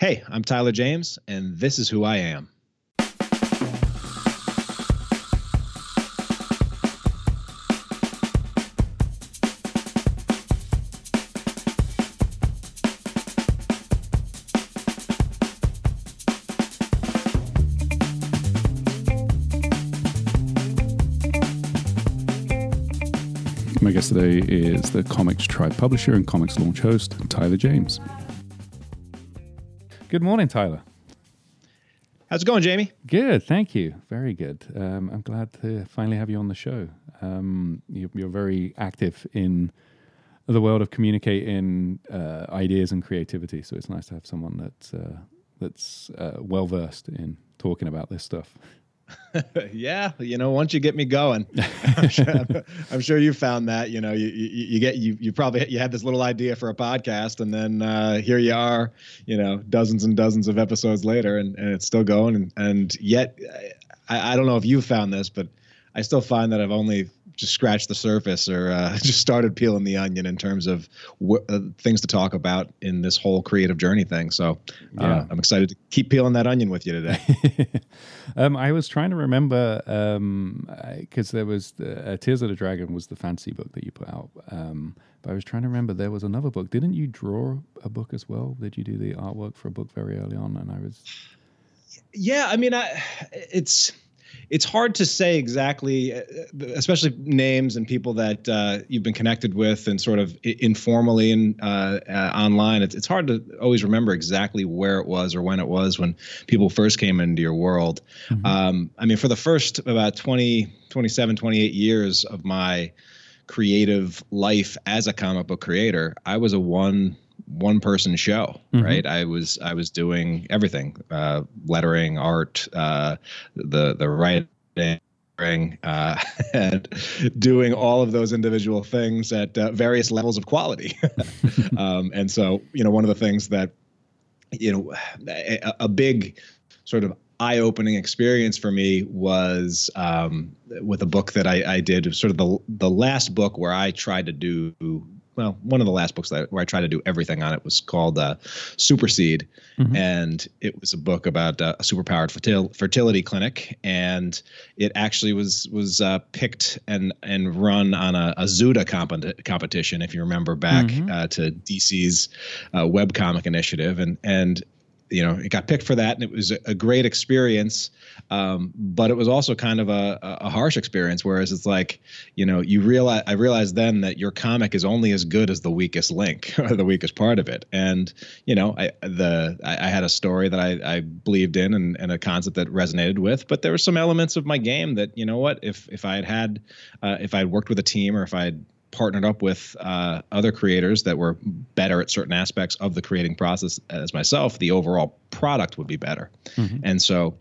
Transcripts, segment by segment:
Hey, I'm Tyler James, and this is who I am. My guest today is the ComixTribe publisher and ComixLaunch host, Tyler James. Good morning, Tyler. How's it going, Jamie? Good, thank you. Very good. Um, I'm glad to finally have you on the show. Um, you, you're very active in the world of communicating uh, ideas and creativity, so it's nice to have someone that's uh, that's uh, well versed in talking about this stuff. yeah, you know, once you get me going, I'm, sure, I'm sure, you found that. You know, you, you, you get you you probably you had this little idea for a podcast, and then uh, here you are. You know, dozens and dozens of episodes later, and, and it's still going. And, and yet, I, I don't know if you found this, but I still find that I've only just scratched the surface or uh, just started peeling the onion in terms of wh- uh, things to talk about in this whole creative journey thing. So uh, yeah. I'm excited to keep peeling that onion with you today. um, I was trying to remember because um, there was the, uh, Tears of the Dragon was the fantasy book that you put out. Um, but I was trying to remember there was another book. Didn't you draw a book as well? Did you do the artwork for a book very early on? And I was. Yeah, I mean, I, it's it's hard to say exactly, uh, especially names and people that uh, you've been connected with and sort of informally and uh, uh, online. It's, it's hard to always remember exactly where it was or when it was when people first came into your world. Mm-hmm. Um, I mean, for the first about 20, 27, 28 years of my creative life as a comic book creator, I was a one one person show mm-hmm. right i was i was doing everything uh, lettering art uh, the the writing uh, and doing all of those individual things at uh, various levels of quality um, and so you know one of the things that you know a, a big sort of eye-opening experience for me was um, with a book that I, I, did, sort of the the last book where I tried to do well, one of the last books that where I tried to do everything on it was called uh, Superseed, mm-hmm. and it was a book about uh, a superpowered fertil- fertility clinic, and it actually was was uh, picked and and run on a, a Zuda comp- competition, if you remember back mm-hmm. Uh, to DC's uh, webcomic initiative, and and you know, it got picked for that, and it was a, great experience. Um, but it was also kind of a, a, harsh experience. Whereas it's like, you know, you realize I realized then that your comic is only as good as the weakest link or the weakest part of it. And you know, I the I, I had a story that I, I believed in and, and, a concept that resonated with, but there were some elements of my game that you know what if if I had had uh, if I had worked with a team or if I had partnered up with uh, other creators that were better at certain aspects of the creating process as myself, the overall product would be better. Mm-hmm. And so,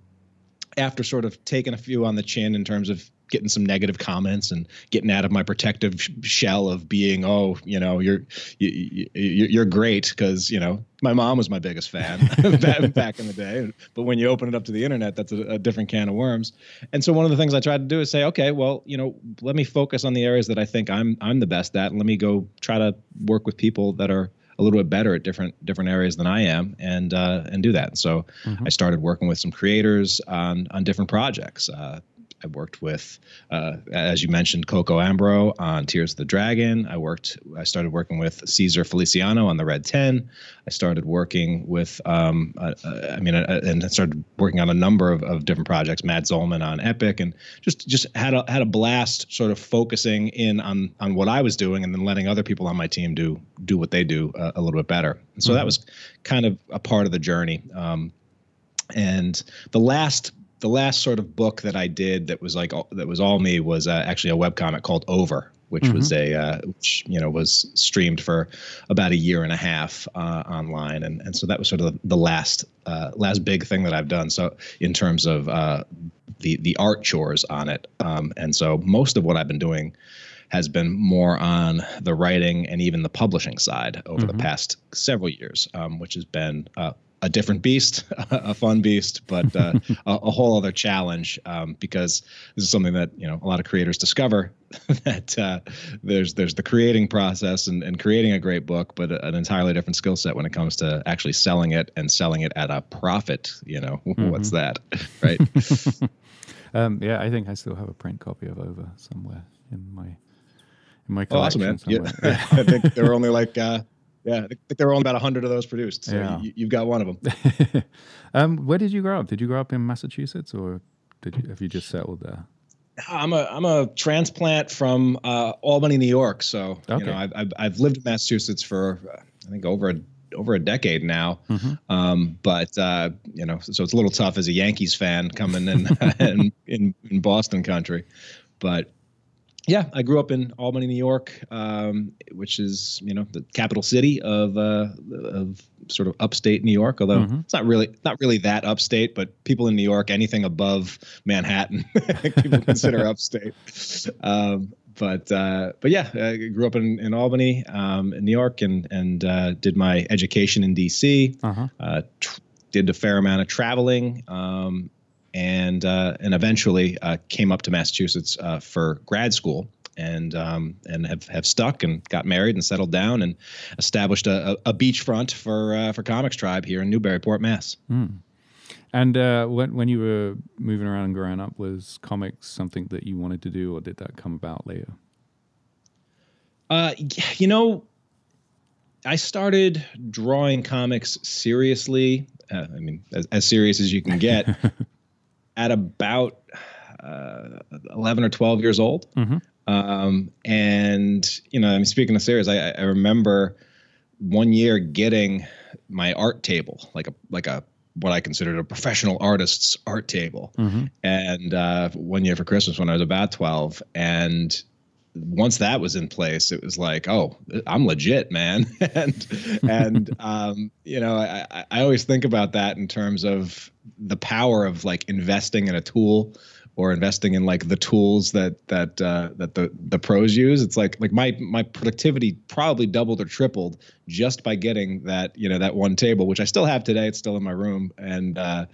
after sort of taking a few on the chin in terms of getting some negative comments and getting out of my protective shell of being oh you know you're you, you're great because you know my mom was my biggest fan back in the day but when you open it up to the internet that's a, a, different can of worms and so one of the things i tried to do is say okay well you know let me focus on the areas that i think i'm i'm the best at and let me go try to work with people that are a little bit better at different different areas than I am, and uh, and do that. So mm-hmm. I started working with some creators on on different projects. Uh, I worked with, uh, as you mentioned, Coco Ambro on Tears of the Dragon. I worked. I started working with Caesar Feliciano on the Red Ten. I started working with. Um, uh, uh I mean, uh, and started working on a number of, of different projects. Matt Zollman on Epic, and just just had a had a blast, sort of focusing in on on what I was doing, and then letting other people on my team do do what they do uh, a little bit better. And so mm-hmm. that was kind of a part of the journey. Um, and the last the last sort of book that I did that was like that was all me was uh, actually a web comic called Over, which mm-hmm. was a uh, which you know was streamed for about a year and a half uh, online, and and so that was sort of the last uh, last big thing that I've done. So in terms of uh, the the art chores on it, um, and so most of what I've been doing has been more on the writing and even the publishing side over mm-hmm. the past several years, um, which has been uh, a different beast, a fun beast, but uh, a, a, whole other challenge um, because this is something that you know a lot of creators discover that uh, there's there's the creating process and, and creating a great book, but an entirely different skill set when it comes to actually selling it and selling it at a profit. You know, mm-hmm. what's that, right? um, yeah, I think I still have a print copy of Over somewhere in my in my collection. Oh, awesome, man! Yeah. I think there were only like. Uh, yeah, I think there were only about hundred of those produced. So yeah. you, have got one of them. um, where did you grow up? Did you grow up in Massachusetts, or did you, have you just settled there? I'm a I'm a transplant from uh, Albany, New York. So okay. you know, I've, I've, I've lived in Massachusetts for I think over a over a decade now. Mm-hmm. Um, but uh, you know, so it's a little tough as a Yankees fan coming in in, in, in Boston country. But yeah, I grew up in Albany, New York, um, which is you know the capital city of uh, of sort of upstate New York. Although mm-hmm. it's not really not really that upstate, but people in New York, anything above Manhattan, people consider upstate. Um, but uh, but yeah, I grew up in, in Albany, um, in New York, and and uh, did my education in D.C. Uh-huh. Uh, tr- did a fair amount of traveling. Um, and uh, and eventually uh, came up to Massachusetts uh, for grad school and um, and have, have stuck and got married and settled down and established a, a, a beachfront for uh, for ComixTribe here in Newburyport, Mass. Mm. And uh, when when you were moving around and growing up, was comics something that you wanted to do, or did that come about later? Uh, you know, I started drawing comics seriously. Uh, I mean, as, as serious as you can get. at about uh, 11 or 12 years old. Mm-hmm. Um, and, you know, I'm speaking of serious, I, I remember one year getting my art table, like a, like a, what I considered a professional artist's art table. Mm-hmm. And uh, one year for Christmas when I was about 12. And once that was in place, it was like, oh, I'm legit, man. and and um, you know, I, I always think about that in terms of the power of like investing in a tool or investing in like the tools that that uh, that the the pros use. It's like like my my productivity probably doubled or tripled just by getting that you know that one table, which I still have today. It's still in my room, and uh,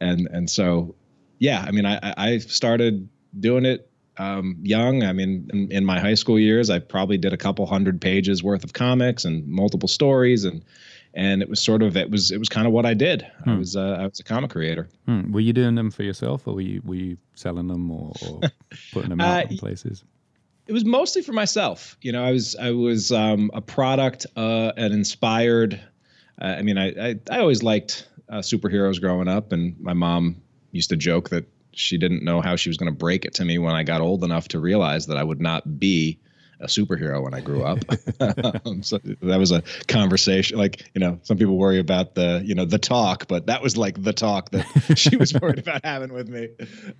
and and so yeah, I mean, I I started doing it um, young. I mean, in, in, my high school years, I probably did a couple hundred pages worth of comics and multiple stories, and and it was sort of it was it was kind of what I did. Hmm. I was uh, I was a comic creator. Hmm. Were you doing them for yourself, or were you were you selling them or, or putting them out uh, in places? It was mostly for myself. You know, I was I was um, a product, uh, an inspired. Uh, I mean, I, I, I always liked uh, superheroes growing up, and my mom used to joke that she didn't know how she was going to break it to me when I got old enough to realize that I would not be a superhero when I grew up. um, so that was a conversation. Like, you know, some people worry about the, you know, the talk, but that was like the talk that she was worried about having with me.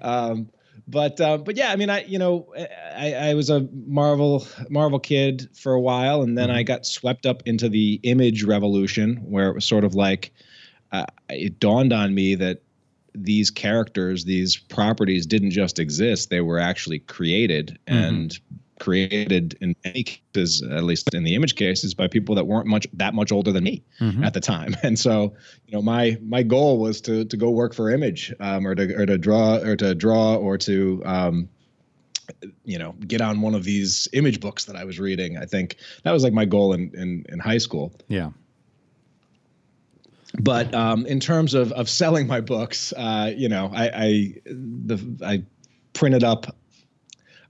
Um, but uh, but yeah, I mean, I you know, I, I was a Marvel Marvel kid for a while, and then mm-hmm. I got swept up into the image revolution, where it was sort of like uh, it dawned on me that these characters, these properties didn't just exist; they were actually created mm-hmm. and created in many cases, at least in the image cases, by people that weren't much that much older than me mm-hmm. at the time. And so, you know, my my goal was to to go work for Image, um, or to or to draw or to draw or to um, you know get on one of these image books that I was reading. I think that was like my goal in in, in high school. Yeah but um, in terms of of selling my books, uh, you know, I I, the, I printed up a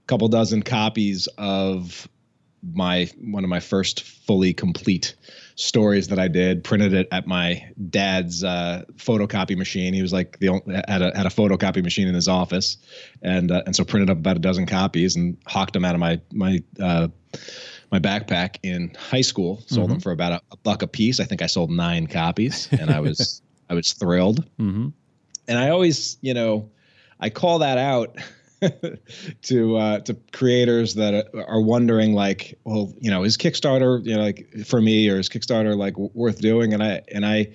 couple dozen copies of my one of my first fully complete stories that I did. Printed it at my dad's uh, photocopy machine. He was like the only, had a had a photocopy machine in his office, and uh, and so printed up about a dozen copies and hawked them out of my my uh, my backpack in high school. Sold mm-hmm. them for about a, a, buck a piece. I think I sold nine copies, and I was I was thrilled. Mm-hmm. And I always, you know, I call that out to uh, to creators that are wondering, like, well, you know, is Kickstarter, you know, like for me, or is Kickstarter like worth doing? And I and I.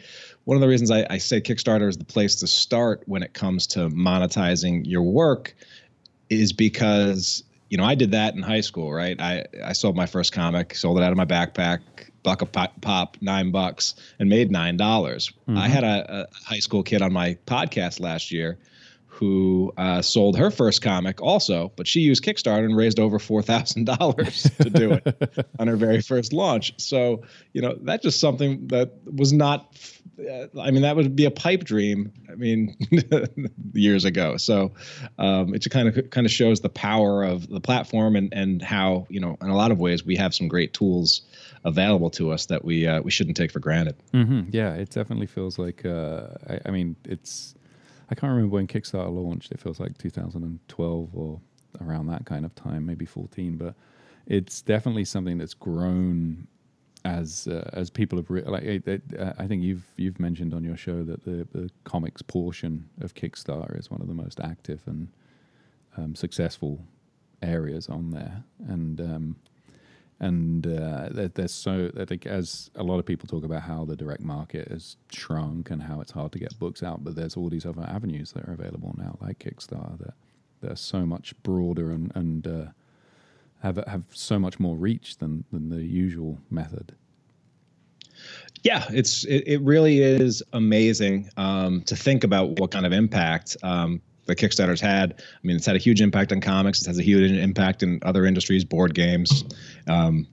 One of the reasons I, I say Kickstarter is the place to start when it comes to monetizing your work is because you know, I did that in high school, right? I I sold my first comic, sold it out of my backpack, buck a pop, pop nine bucks, and made nine dollars. Mm-hmm. I had a, a high school kid on my podcast last year who uh, sold her first comic also, but she used Kickstarter and raised over four thousand dollars to do it on her very first launch. So you know that's just something that was not. Uh, I mean, that would be a pipe dream. I mean, years ago. So um, it just kind of kind of shows the power of the platform and and how you know in a lot of ways we have some great tools available to us that we uh, we shouldn't take for granted. Mm-hmm. Yeah, it definitely feels like. Uh, I, I mean, it's I can't remember when Kickstarter launched. It feels like 2012 or around that kind of time, maybe 14. But it's definitely something that's grown as uh, as people have re- like. It, it, uh, I think you've you've mentioned on your show that the the comics portion of Kickstarter is one of the most active and um, successful areas on there, and um, and uh, there's so I think as a lot of people talk about how the direct market has shrunk and how it's hard to get books out, but there's all these other avenues that are available now, like Kickstarter, that that are so much broader and and uh, have have so much more reach than than the usual method. Yeah, it's it, it really is amazing um, to think about what kind of impact um, the Kickstarter's had. I mean, it's had a huge impact on comics. It has a huge impact in other industries, board games. Um,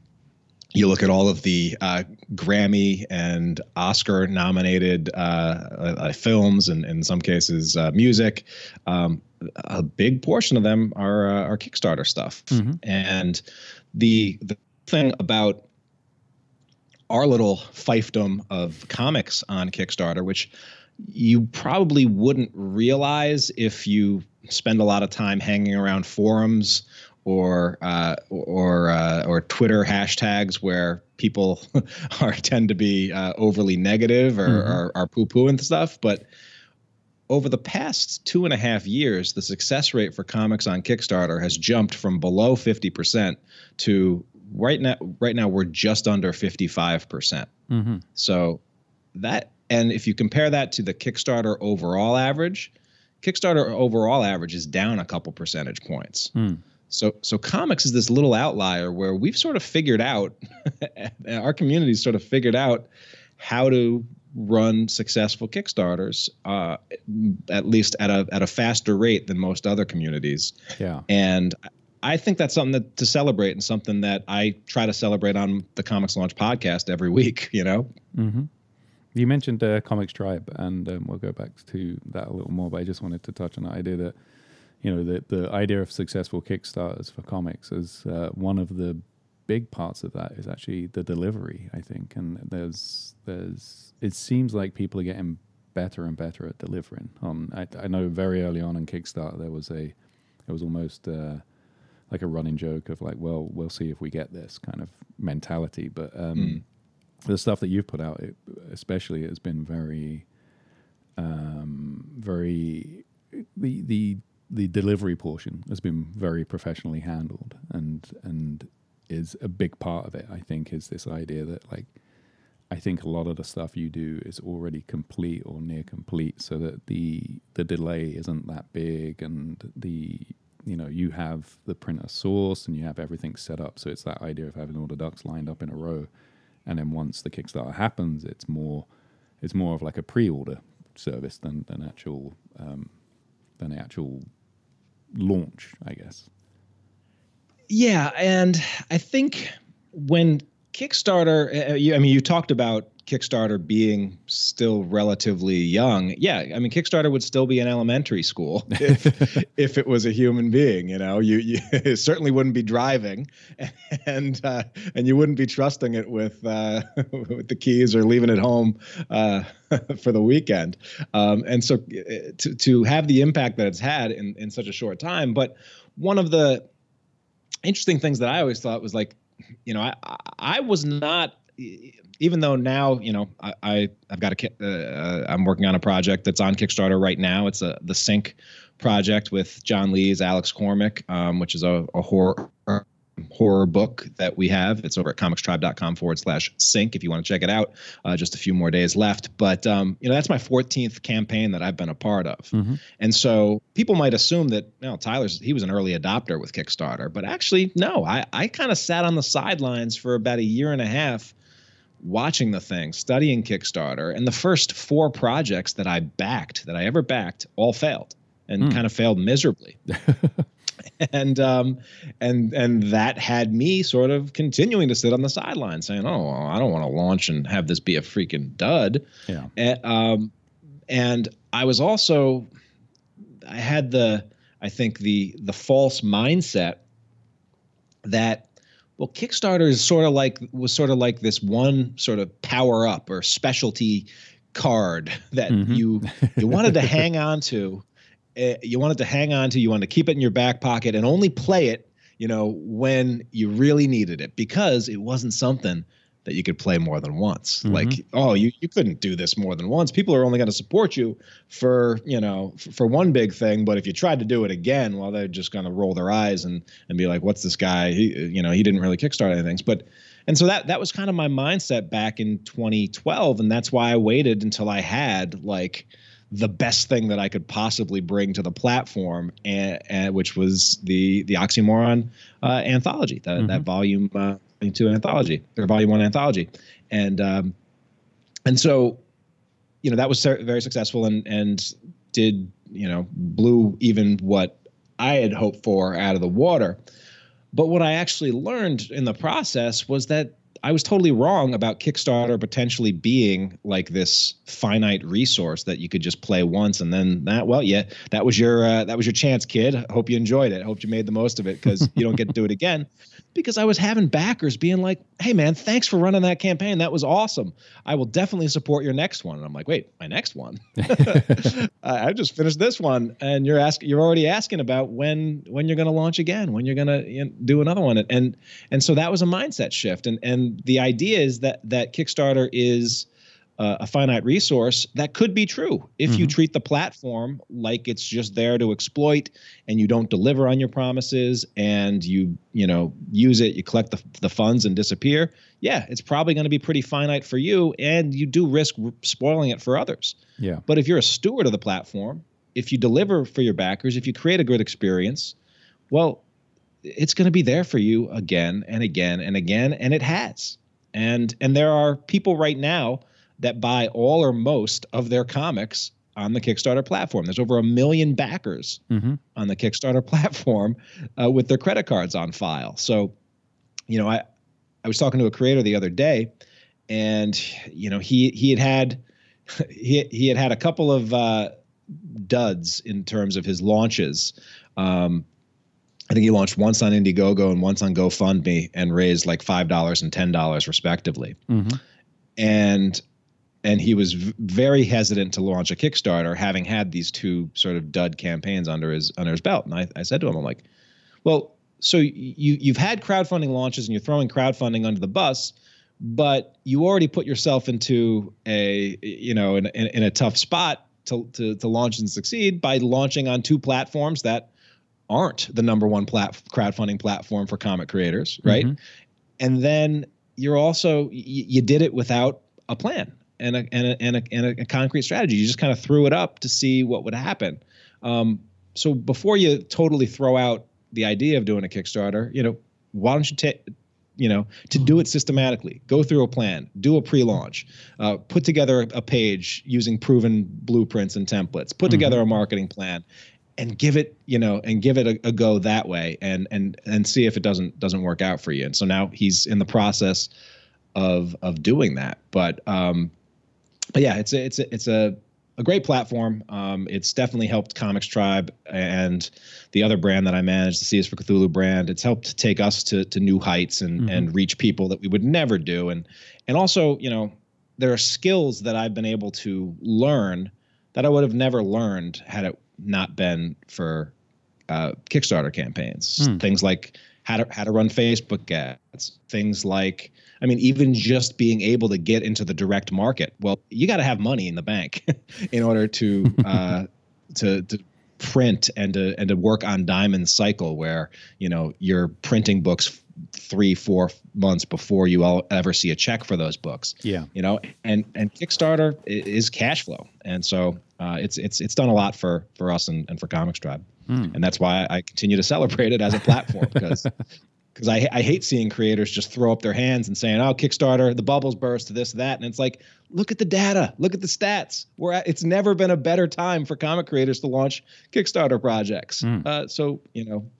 you look at all of the uh, Grammy and Oscar nominated uh, uh, films, and in some cases, uh, music. Um, a big portion of them are uh, are Kickstarter stuff. Mm-hmm. And the the thing about our little fiefdom of comics on Kickstarter, which you probably wouldn't realize if you spend a lot of time hanging around forums or uh, or uh, or Twitter hashtags where people are tend to be uh, overly negative or, mm-hmm. or are poo poo and stuff. But over the past two and a half years, the success rate for comics on Kickstarter has jumped from below fifty percent to right now. Right now, we're just under fifty five percent. Mm-hmm. So that and if you compare that to the Kickstarter overall average, Kickstarter overall average is down a couple percentage points. Mm. So so comics is this little outlier where we've sort of figured out our community sort of figured out how to run successful Kickstarters, uh, at least at a at a faster rate than most other communities. Yeah, and I think that's something that, to celebrate and something that I try to celebrate on the ComixLaunch podcast every week. You know. Mm-hmm. You mentioned uh, ComixTribe, and um, we'll go back to that a little more. But I just wanted to touch on the idea that, you know, the the idea of successful Kickstarters for comics is uh, one of the big parts of that is actually the delivery. I think, and there's there's it seems like people are getting better and better at delivering. On I, I know very early on in Kickstarter there was a it was almost uh, like a running joke of like, well, we'll see if we get this kind of mentality, but. Um, mm the stuff that you've put out, it, especially, has been very, um, very the the the delivery portion has been very professionally handled, and and is a big part of it. I think is this idea that like. I think a lot of the stuff you do is already complete or near complete, so that the the delay isn't that big, and the you know you have the printer source and you have everything set up. So it's that idea of having all the ducks lined up in a row and then once the Kickstarter happens, it's more it's more of like a pre-order service than than actual um, than actual launch, I guess. Yeah, and I think when Kickstarter, uh, I mean, you talked about Kickstarter being still relatively young, yeah, I mean Kickstarter would still be an elementary school if if it was a human being. You know, you, you certainly wouldn't be driving, and uh, and you wouldn't be trusting it with uh, with the keys or leaving it home uh, for the weekend. Um, and so uh, to to have the impact that it's had in in such a short time, but one of the interesting things that I always thought was like, you know, I I was not even though now you know I, I have got a uh, I'm working on a project that's on Kickstarter right now. It's a the Sink project with John Lees, Alex Cormack, um, which is a, a horror horror book that we have. It's over at comixtribe.com forward slash sink if you want to check it out. Uh, just a few more days left. But, um, you know, that's my 14th campaign that I've been a part of. Mm-hmm. And so people might assume that, you know, Tyler's, he was an early adopter with Kickstarter. But actually, no, I, I kind of sat on the sidelines for about a year and a half watching the thing, studying Kickstarter. And the first four projects that I backed, that I ever backed, all failed and mm. kind of failed miserably. and um, and and that had me sort of continuing to sit on the sideline, saying, "Oh, well, I don't want to launch and have this be a freaking dud." Yeah. And, um, and I was also, I had the, I think the the false mindset that well kickstarter is sort of like was sort of like this one sort of power up or specialty card that mm-hmm. you you wanted to hang on to uh, you wanted to hang on to, you wanted to keep it in your back pocket and only play it, you know, when you really needed it because it wasn't something that you could play more than once. Mm-hmm. Like, oh, you, you couldn't do this more than once. People are only going to support you for, you know, for, for, one big thing. But if you tried to do it again, well, they're just going to roll their eyes and, and be like, what's this guy? He, you know, he didn't really kickstart anything. But, and so that, that was kind of my mindset back in 2012. And that's why I waited until I had like, the best thing that I could possibly bring to the platform, and, and which was the the oxymoron uh, anthology, that mm-hmm. that volume uh, two anthology or volume one anthology, and um, and so, you know, that was very successful and and did you know blew even what I had hoped for out of the water. But what I actually learned in the process was that I was totally wrong about Kickstarter potentially being like this finite resource that you could just play once and then that well yeah that was your uh, that was your chance kid. Hope you enjoyed it. Hope you made the most of it because you don't get to do it again. Because I was having backers being like hey man thanks for running that campaign. That was awesome. I will definitely support your next one. And I'm like wait my next one? I just finished this one and you're asking you're already asking about when when you're going to launch again when you're going to you know, do another one. And and so that was a mindset shift. And and the idea is that that Kickstarter is uh, a finite resource, that could be true if mm-hmm. you treat the platform like it's just there to exploit and you don't deliver on your promises and you you know use it, you collect the, the funds and disappear. Yeah, it's probably going to be pretty finite for you, and you do risk spoiling it for others. Yeah. But if you're a steward of the platform, if you deliver for your backers, if you create a good experience, well, it's going to be there for you again and again and again, and it has. And and there are people right now that buy all or most of their comics on the Kickstarter platform. There's over a million backers mm-hmm. on the Kickstarter platform uh, with their credit cards on file. So, you know, I I was talking to a creator the other day, and you know he he had had he he had had a couple of uh, duds in terms of his launches. Um, I think he launched once on Indiegogo and once on GoFundMe and raised like five dollars and ten dollars respectively. Mm-hmm. And and he was very hesitant to launch a Kickstarter, having had these two sort of dud campaigns under his under his belt. And I, I said to him, I'm like, well, so you you've had crowdfunding launches and you're throwing crowdfunding under the bus, but you already put yourself into a you know in, in, in a tough spot to, to to launch and succeed by launching on two platforms that aren't the number one plat- crowdfunding platform for comic creators, right? Mm-hmm. And then you're also y- you did it without a plan and a, and a, and a, and a concrete strategy. You just kind of threw it up to see what would happen. Um, so before you totally throw out the idea of doing a Kickstarter, you know, why don't you take, you know, to do it systematically, go through a plan, do a pre-launch, uh, put together a page using proven blueprints and templates, put mm-hmm. together a marketing plan, and give it, you know, and give it a, a go that way, and and and see if it doesn't doesn't work out for you. And so now he's in the process of of doing that. But um, but yeah, it's a, it's a, it's a a great platform. Um, it's definitely helped ComixTribe and the other brand that I manage, the C is for Cthulhu brand. It's helped take us to to new heights and mm-hmm. and reach people that we would never do. And and also, you know, there are skills that I've been able to learn that I would have never learned had it not been for uh, Kickstarter campaigns. Mm. Things like how to how to run Facebook ads, things like I mean, even just being able to get into the direct market. Well, you got to have money in the bank in order to uh, to to print and to and to work on Diamond Cycle, where you know you're printing books three, four months before you all ever see a check for those books. Yeah, you know, and and Kickstarter is cash flow, and so uh, it's it's it's done a lot for for us and, and for ComixTribe, mm. and that's why I continue to celebrate it as a platform because. Because I, I hate seeing creators just throw up their hands and saying, "Oh, Kickstarter, the bubbles burst, this, that," and it's like, look at the data, look at the stats. We're at, it's never been a better time for comic creators to launch Kickstarter projects. Mm. Uh, so you know,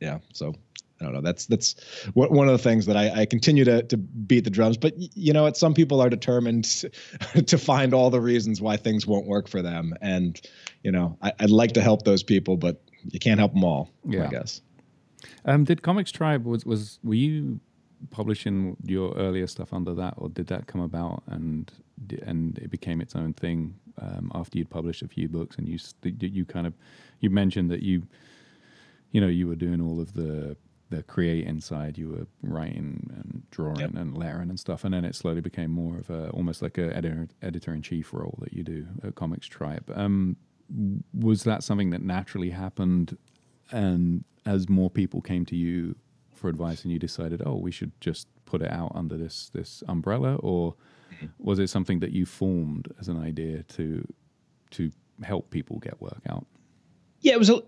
yeah. So I don't know. That's that's one of the things that I, I continue to to beat the drums. But you know, what? Some people are determined to find all the reasons why things won't work for them, and you know, I, would like to help those people, but you can't help them all. Yeah. I guess. Um, did ComixTribe was was were you publishing your earlier stuff under that, or did that come about and and it became its own thing um, after you'd published a few books and you you kind of you mentioned that you you know you were doing all of the the creating side you were writing and drawing yep. and lettering and stuff and then it slowly became more of a almost like a editor editor in chief role that you do at ComixTribe um, was that something that naturally happened and as more people came to you for advice and you decided oh we should just put it out under this this umbrella or mm-hmm. was it something that you formed as an idea to to help people get work out yeah it was a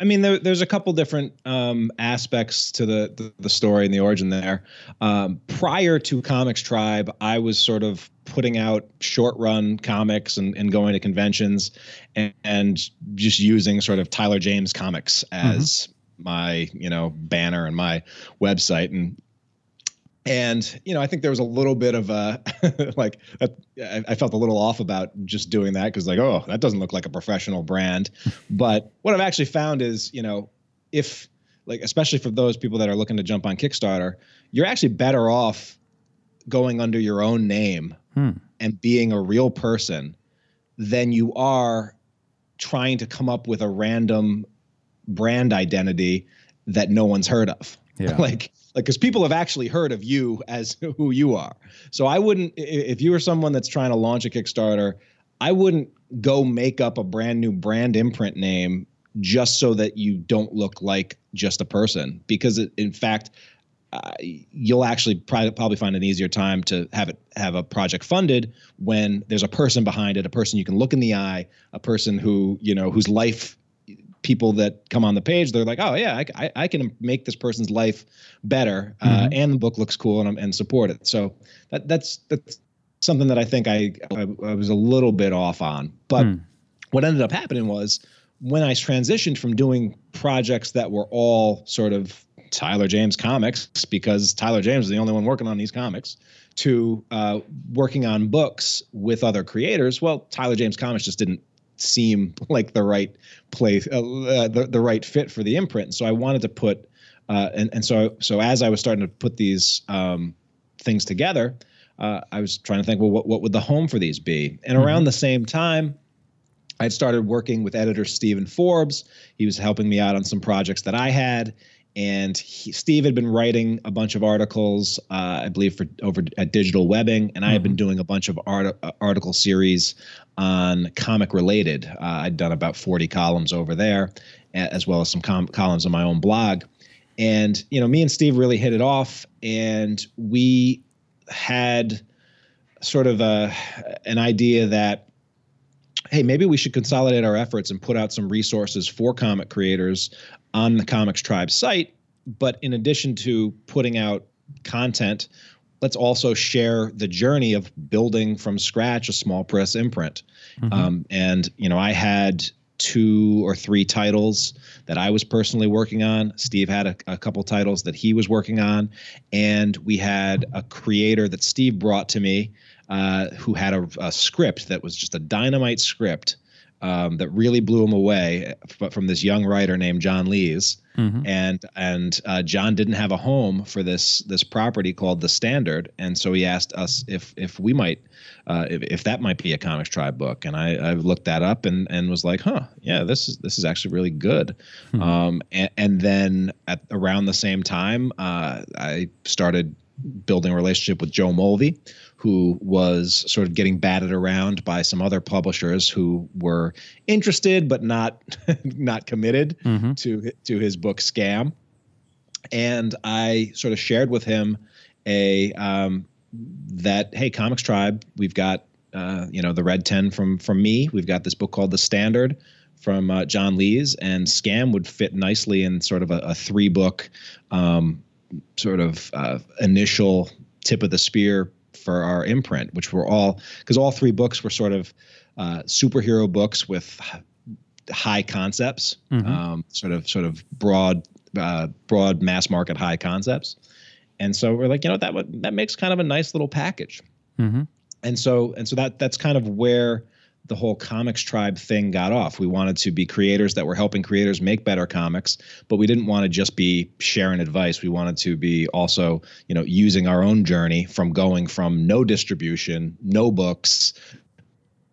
I mean, there, there's a couple different um, aspects to the, the, the story and the origin there. Um, prior to ComixTribe, I was sort of putting out short run comics and, and going to conventions and, and, just using sort of Tyler James comics as mm-hmm. my you know banner and my website and and you know i think there was a little bit of a like a, I felt a little off about just doing that because like oh that doesn't look like a professional brand but what i've actually found is you know if like especially for those people that are looking to jump on kickstarter you're actually better off going under your own name hmm. and being a real person than you are trying to come up with a random brand identity that no one's heard of yeah. like like because people have actually heard of you as who you are. So I wouldn't if you were someone that's trying to launch a Kickstarter, I wouldn't go make up a brand new brand imprint name just so that you don't look like just a person because it, in fact uh, you'll actually probably, find an easier time to have it have a project funded when there's a person behind it, a person you can look in the eye, a person who you know whose life people that come on the page, they're like, oh yeah, I, I can make this person's life better, uh, mm-hmm. uh, and the book looks cool, and and support it. So that that's that's something that I think I I, I was a little bit off on. But mm. what ended up happening was when I transitioned from doing projects that were all sort of Tyler James comics because Tyler James is the only one working on these comics to uh, working on books with other creators. Well, Tyler James comics just didn't seem like the right place, uh, uh, the the right fit for the imprint. So I wanted to put, uh, and and so so as I was starting to put these um, things together, uh, I was trying to think, well, what what would the home for these be? And mm-hmm. around the same time. I'd started working with editor Stephen Forbes. He was helping me out on some projects that I had, and he, Steve had been writing a bunch of articles, uh, I believe, for over at Digital Webbing, and I had been mm-hmm. doing a bunch of art, uh, article series on comic related. Uh, I'd done about 40 columns over there, as well as some com- columns on my own blog. And you know, me and Steve really hit it off, and we had sort of a an idea that hey, maybe we should consolidate our efforts and put out some resources for comic creators on the ComixTribe site. But in addition to putting out content, let's also share the journey of building from scratch a small press imprint. Mm-hmm. Um, and you know, I had two or three titles that I was personally working on. Steve had a, a couple titles that he was working on, and we had a creator that Steve brought to me uh, who had a, a, script that was just a dynamite script um, that really blew him away, but from this young writer named John Lees. Mm-hmm. And and uh, John didn't have a home for this this property called the Standard, and so he asked us if if we might uh, if, if that might be a ComixTribe book. And I I looked that up and and was like, huh, yeah, this is this is actually really good. Mm-hmm. Um, and, and then at around the same time, uh, I started building a relationship with Joe Mulvey, who was sort of getting batted around by some other publishers who were interested but not not committed mm-hmm. to to his book Scam. and I sort of shared with him a um, that hey, ComixTribe, we've got uh, you know the Red Ten from from me. We've got this book called The Standard from uh, John Lees, and Scam would fit nicely in sort of a, a three book um, sort of uh, initial tip of the spear for our imprint, which were all because all three books were sort of uh, superhero books with high concepts, mm-hmm. um, sort of sort of broad uh, broad mass market high concepts. And so we're like, you know, that would, that makes kind of a nice little package. Mm-hmm. And so and so that that's kind of where the whole ComixTribe thing got off. We wanted to be creators that were helping creators make better comics, but we didn't want to just be sharing advice. We wanted to be also, you know, using our own journey from going from no distribution, no books,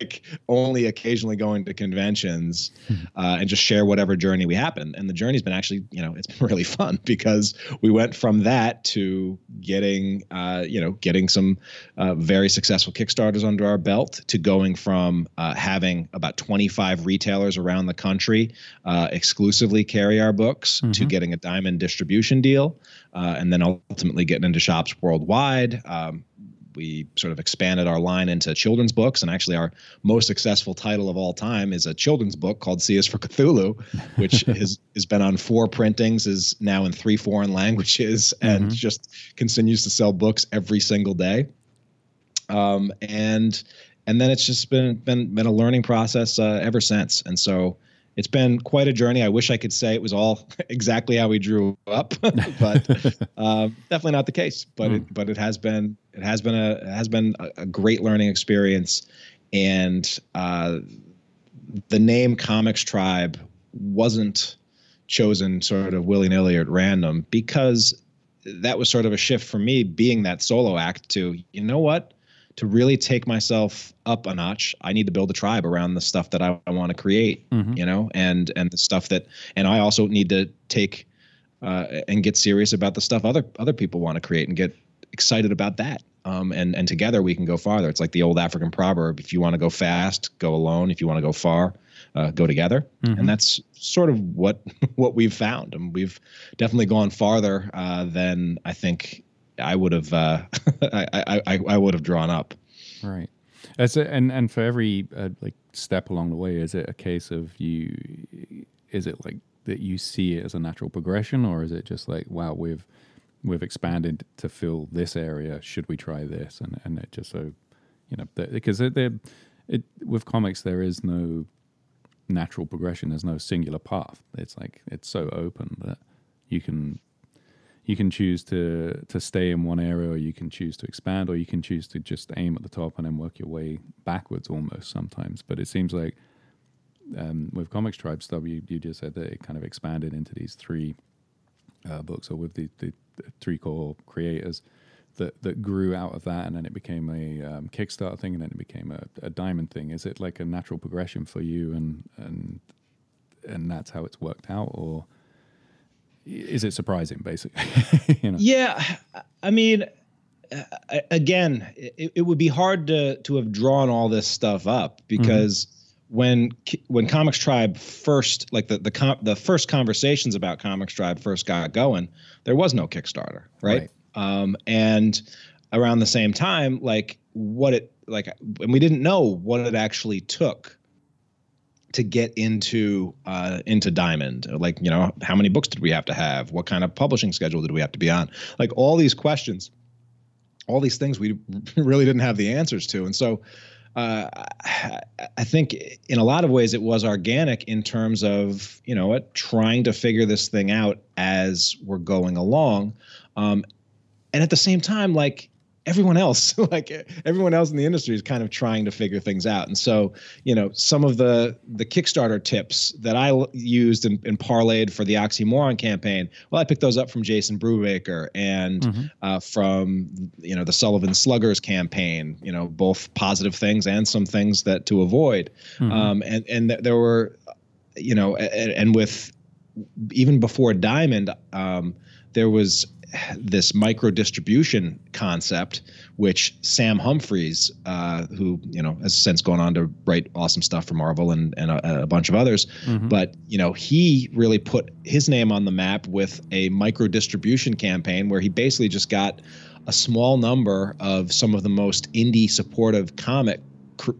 like only occasionally going to conventions hmm. uh, and just share whatever journey we happen. And the journey's been actually, you know, it's been really fun because we went from that to getting, uh, you know, getting some uh, very successful Kickstarters under our belt to going from uh, having about 25 retailers around the country uh, exclusively carry our books mm-hmm. to getting a diamond distribution deal. Uh, and then ultimately getting into shops worldwide. Um, we sort of expanded our line into children's books, and actually, our most successful title of all time is a children's book called "C is for Cthulhu," which has has been on four printings, is now in three foreign languages, and mm-hmm. just continues to sell books every single day. Um, and and then it's just been been been a learning process uh, ever since, and so it's been quite a journey. I wish I could say it was all exactly how we drew up, but uh, definitely not the case. But mm. it, but it has been it has been a it has been a, a great learning experience, and uh, the name ComixTribe wasn't chosen sort of willy nilly or at random because that was sort of a shift for me being that solo act to you know what? To really take myself up a notch, I need to build a tribe around the stuff that I, I want to create, mm-hmm. you know, and and the stuff that, and I also need to take uh, and get serious about the stuff other other people want to create and get excited about that. Um, and and together we can go farther. It's like the old African proverb: if you want to go fast, go alone. If you want to go far, uh, go together. Mm-hmm. And that's sort of what what we've found. And we've definitely gone farther uh, than I think I would have uh, I, I, I would have drawn up. Right. As a, and and for every uh, like step along the way, is it a case of you? Is it like that you see it as a natural progression, or is it just like wow, we've we've expanded to fill this area? Should we try this? And and it just so you know because it, it with comics there is no natural progression. There's no singular path. It's like it's so open that you can you can choose to to stay in one area or you can choose to expand or you can choose to just aim at the top and then work your way backwards almost sometimes but it seems like um, with ComixTribe stuff you, you just said that it kind of expanded into these three uh, books or with the, the, three core creators that that grew out of that and then it became a um, kickstarter thing and then it became a, a diamond thing is it like a natural progression for you and and and that's how it's worked out or is it surprising basically you know? yeah i mean again it, it, would be hard to to have drawn all this stuff up because mm-hmm. When when ComixTribe first like the the com- the first conversations about ComixTribe first got going there was no kickstarter right, right. Um, and around the same time like what it like and we didn't know what it actually took to get into uh, into Diamond? Like, you know, how many books did we have to have? What kind of publishing schedule did we have to be on? Like all these questions, all these things we really didn't have the answers to, and so. Uh, I think in a lot of ways it was organic in terms of you know what trying to figure this thing out as we're going along, um, and at the same time like everyone else like everyone else in the industry is kind of trying to figure things out and so you know some of the the kickstarter tips that i used and, and parlayed for the oxymoron campaign well i picked those up from jason brubaker and mm-hmm. uh, from you know the sullivan sluggers campaign you know both positive things and some things that to avoid mm-hmm. um, and and th- there were you know and, and with even before diamond um, there was this micro distribution concept, which Sam Humphries, uh, who you know has since gone on to write awesome stuff for Marvel and and a, a bunch of others, mm-hmm. but you know he really put his name on the map with a micro distribution campaign where he basically just got a small number of some of the most indie supportive comic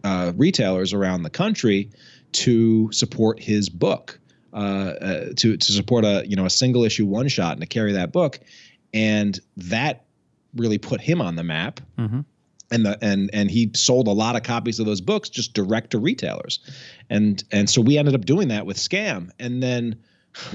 uh, retailers around the country to support his book. Uh, uh, to to support a you know a single issue one shot and to carry that book, and that really put him on the map. Mm-hmm. And the and and he sold a lot of copies of those books just direct to retailers, and and so we ended up doing that with Scam, and then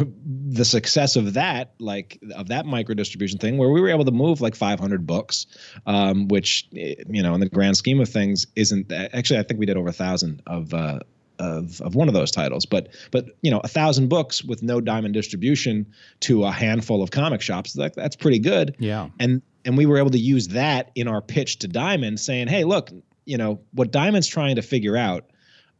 the success of that, like of that micro distribution thing, where we were able to move like 500 books, um, which you know in the grand scheme of things isn't that, actually I think we did over a thousand of uh, of of one of those titles. But but you know, a thousand books with no diamond distribution to a handful of comic shops, that, that's pretty good. Yeah. And and we were able to use that in our pitch to Diamond, saying, hey, look, you know, what Diamond's trying to figure out.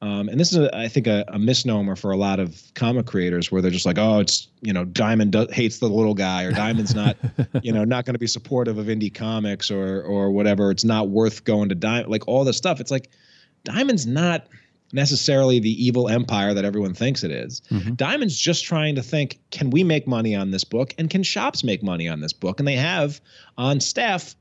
Um, and this is, a, I think, a, a, misnomer for a lot of comic creators, where they're just like, "Oh, it's you know, Diamond do- hates the little guy, or Diamond's not, you know, not going to be supportive of indie comics, or or whatever. It's not worth going to Diamond, like all this stuff. It's like Diamond's not necessarily the evil empire that everyone thinks it is. Mm-hmm. Diamond's just trying to think can we make money on this book and can shops make money on this book? And they have on staff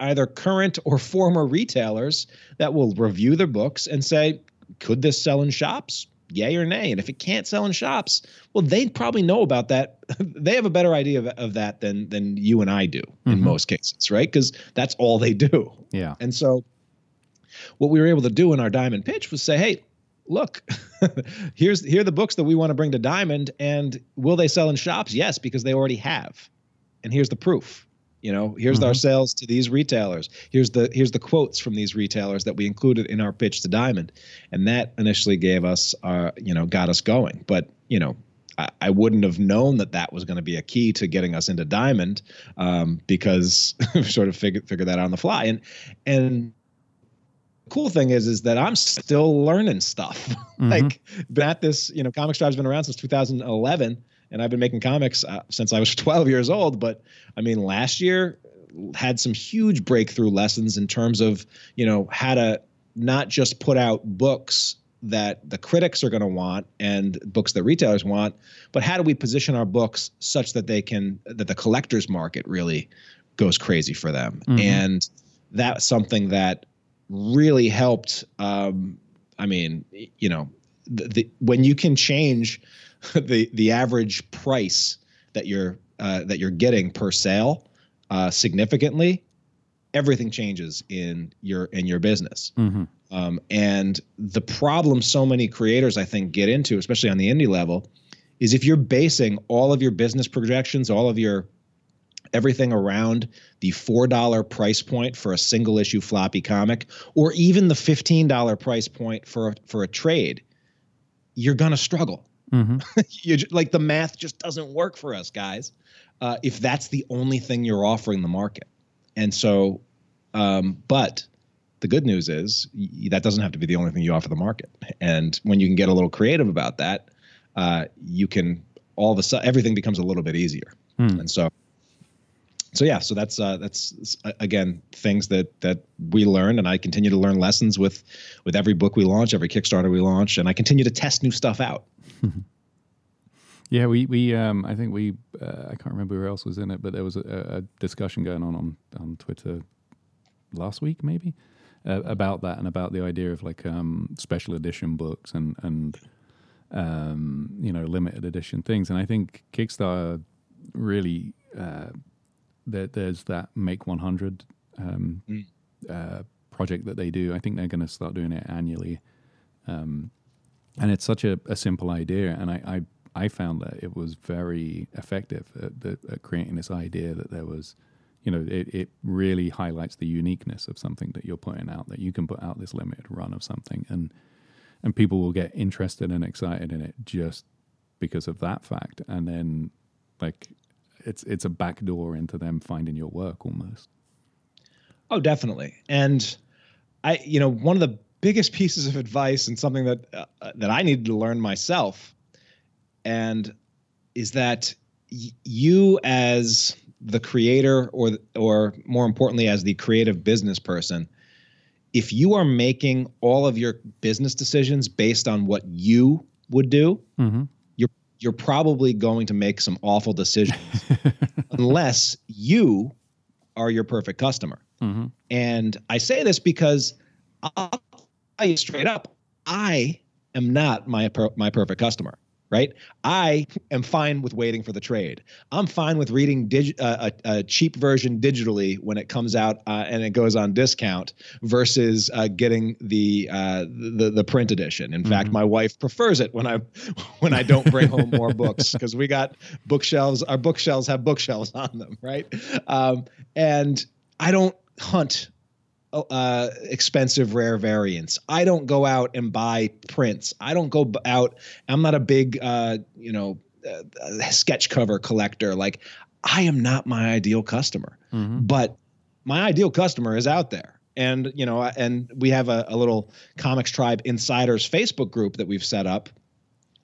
either current or former retailers that will review their books and say, could this sell in shops? Yay or nay? And if it can't sell in shops, well, they probably know about that. they have a better idea of, of that than than you and I do mm-hmm. in most cases, right? Because that's all they do. Yeah. And so what we were able to do in our diamond pitch was say, hey, look, here's here are the books that we want to bring to Diamond, and will they sell in shops? Yes, because they already have. And here's the proof. You know, here's mm-hmm. our sales to these retailers. Here's the here's the quotes from these retailers that we included in our pitch to Diamond, and that initially gave us our you know got us going. But you know, I, I wouldn't have known that that was going to be a key to getting us into Diamond um, because sort of figured figured that out on the fly. And and cool thing is is that I'm still learning stuff. Mm-hmm. like been at this, you know, ComixTribe's been around since 2011 and I've been making comics uh, since I was 12 years old, but I mean last year had some huge breakthrough lessons in terms of, you know, how to not just put out books that the critics are going to want and books that retailers want, but how do we position our books such that they can that the collectors market really goes crazy for them. Mm-hmm. And that's something that really helped. Um, I mean, you know, the, the, when you can change the the average price that you're uh, that you're getting per sale uh, significantly, everything changes in your in your business. Mm-hmm. Um, and the problem so many creators I think get into, especially on the indie level, is if you're basing all of your business projections, all of your everything around the $4 price point for a single issue floppy comic or even the $15 price point for a, for a trade you're going to struggle mm-hmm. you like the math just doesn't work for us guys uh, if that's the only thing you're offering the market and so um, but the good news is that doesn't have to be the only thing you offer the market and when you can get a little creative about that uh, you can all of a sudden everything becomes a little bit easier mm. and so so yeah, so that's uh, that's again things that that we learned, and I continue to learn lessons with with every book we launch, every Kickstarter we launch, and I continue to test new stuff out. yeah, we we um, I think we uh, I can't remember who else was in it, but there was a, a discussion going on on on Twitter last week maybe uh, about that and about the idea of like um, special edition books and and um, you know limited edition things, and I think Kickstarter really uh, there, there's that Make 100 um, mm. uh, project that they do. I think they're going to start doing it annually. Um, and it's such a, a, simple idea. And I, I, I, found that it was very effective at, the, at, creating this idea that there was, you know, it, it really highlights the uniqueness of something that you're putting out, that you can put out this limited run of something. And, and people will get interested and excited in it just because of that fact. And then, like, it's it's a backdoor into them finding your work almost. Oh, definitely. And I, you know, one of the biggest pieces of advice and something that uh, that I needed to learn myself, and is that y- you as the creator or or more importantly as the creative business person if you are making all of your business decisions based on what you would do mm-hmm. You're probably going to make some awful decisions unless you are your perfect customer mm-hmm. and i say this because i'll tell you straight up i am not my per- my perfect customer right? I am fine with waiting for the trade. I'm fine with reading dig- uh, a, a, cheap version digitally when it comes out uh, and it goes on discount versus uh, getting the, uh, the the print edition. In mm-hmm. fact, my wife prefers it when I when I don't bring home more books because we got bookshelves. Our bookshelves have bookshelves on them, right? Um, and I don't hunt uh, expensive rare variants. I don't go out and buy prints. I don't go out. I'm not a big, uh, you know, uh, sketch cover collector. Like, I am not my ideal customer, mm-hmm. but my ideal customer is out there. And you know, and we have a, a little ComixTribe Insiders Facebook group that we've set up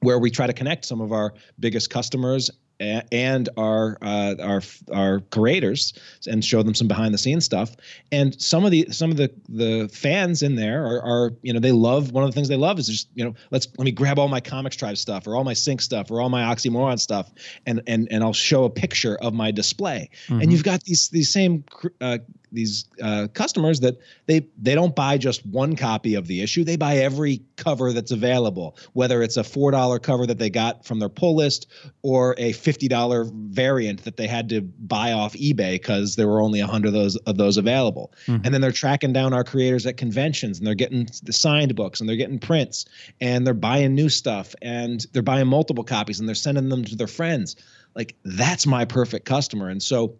where we try to connect some of our biggest customers and our uh, our our creators and show them some behind the scenes stuff. And some of the some of the the fans in there are, are you know they love one of the things they love is just you know let's let me grab all my ComixTribe stuff or all my Sink stuff or all my oxymoron stuff and and and I'll show a picture of my display. Mm-hmm. And you've got these these same uh, these uh, customers that they they don't buy just one copy of the issue. They buy every cover that's available whether it's a four dollar cover that they got from their pull list or a fifty dollar variant that they had to buy off ebay because there were only a hundred of those of those available. Mm-hmm. and then they're tracking down our creators at conventions and they're getting the signed books and they're getting prints and they're buying new stuff and they're buying multiple copies and they're sending them to their friends. Like that's my perfect customer. And so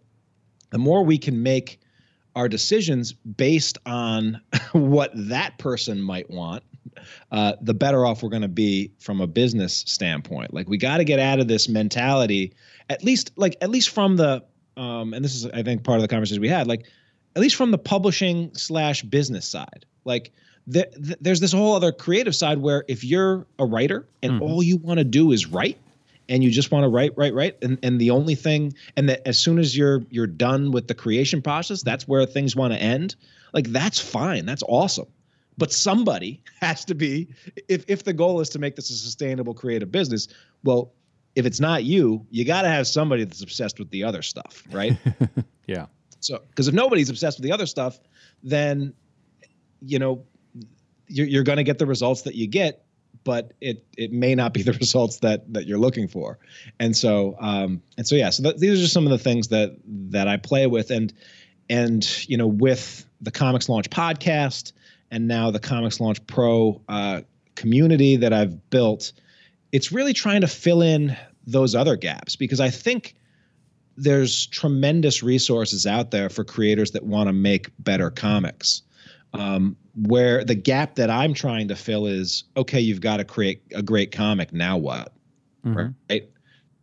the more we can make our decisions based on what that person might want, uh, the better off we're going to be from a business standpoint. Like we got to get out of this mentality, at least like at least from the um, and this is I think part of the conversation we had, like at least from the publishing slash business side. Like th- th- there's this whole other creative side where if you're a writer and mm-hmm. all you want to do is write, and you just want to write write write and and the only thing and that as soon as you're you're done with the creation process that's where things want to end like that's fine that's awesome. But somebody has to be if if the goal is to make this a sustainable creative business well if it's not you you got to have somebody that's obsessed with the other stuff right? Yeah. So because if nobody's obsessed with the other stuff then you know you're, you're going to get the results that you get but it it may not be the results that that you're looking for. And so um, and so yeah, so th- these are just some of the things that that I play with and and you know with the ComixLaunch podcast and now the ComixLaunch Pro uh, community that I've built, it's really trying to fill in those other gaps because I think there's tremendous resources out there for creators that want to make better comics. Um, where the gap that I'm trying to fill is okay, you've got to create a great comic. Now what? Mm-hmm. Right.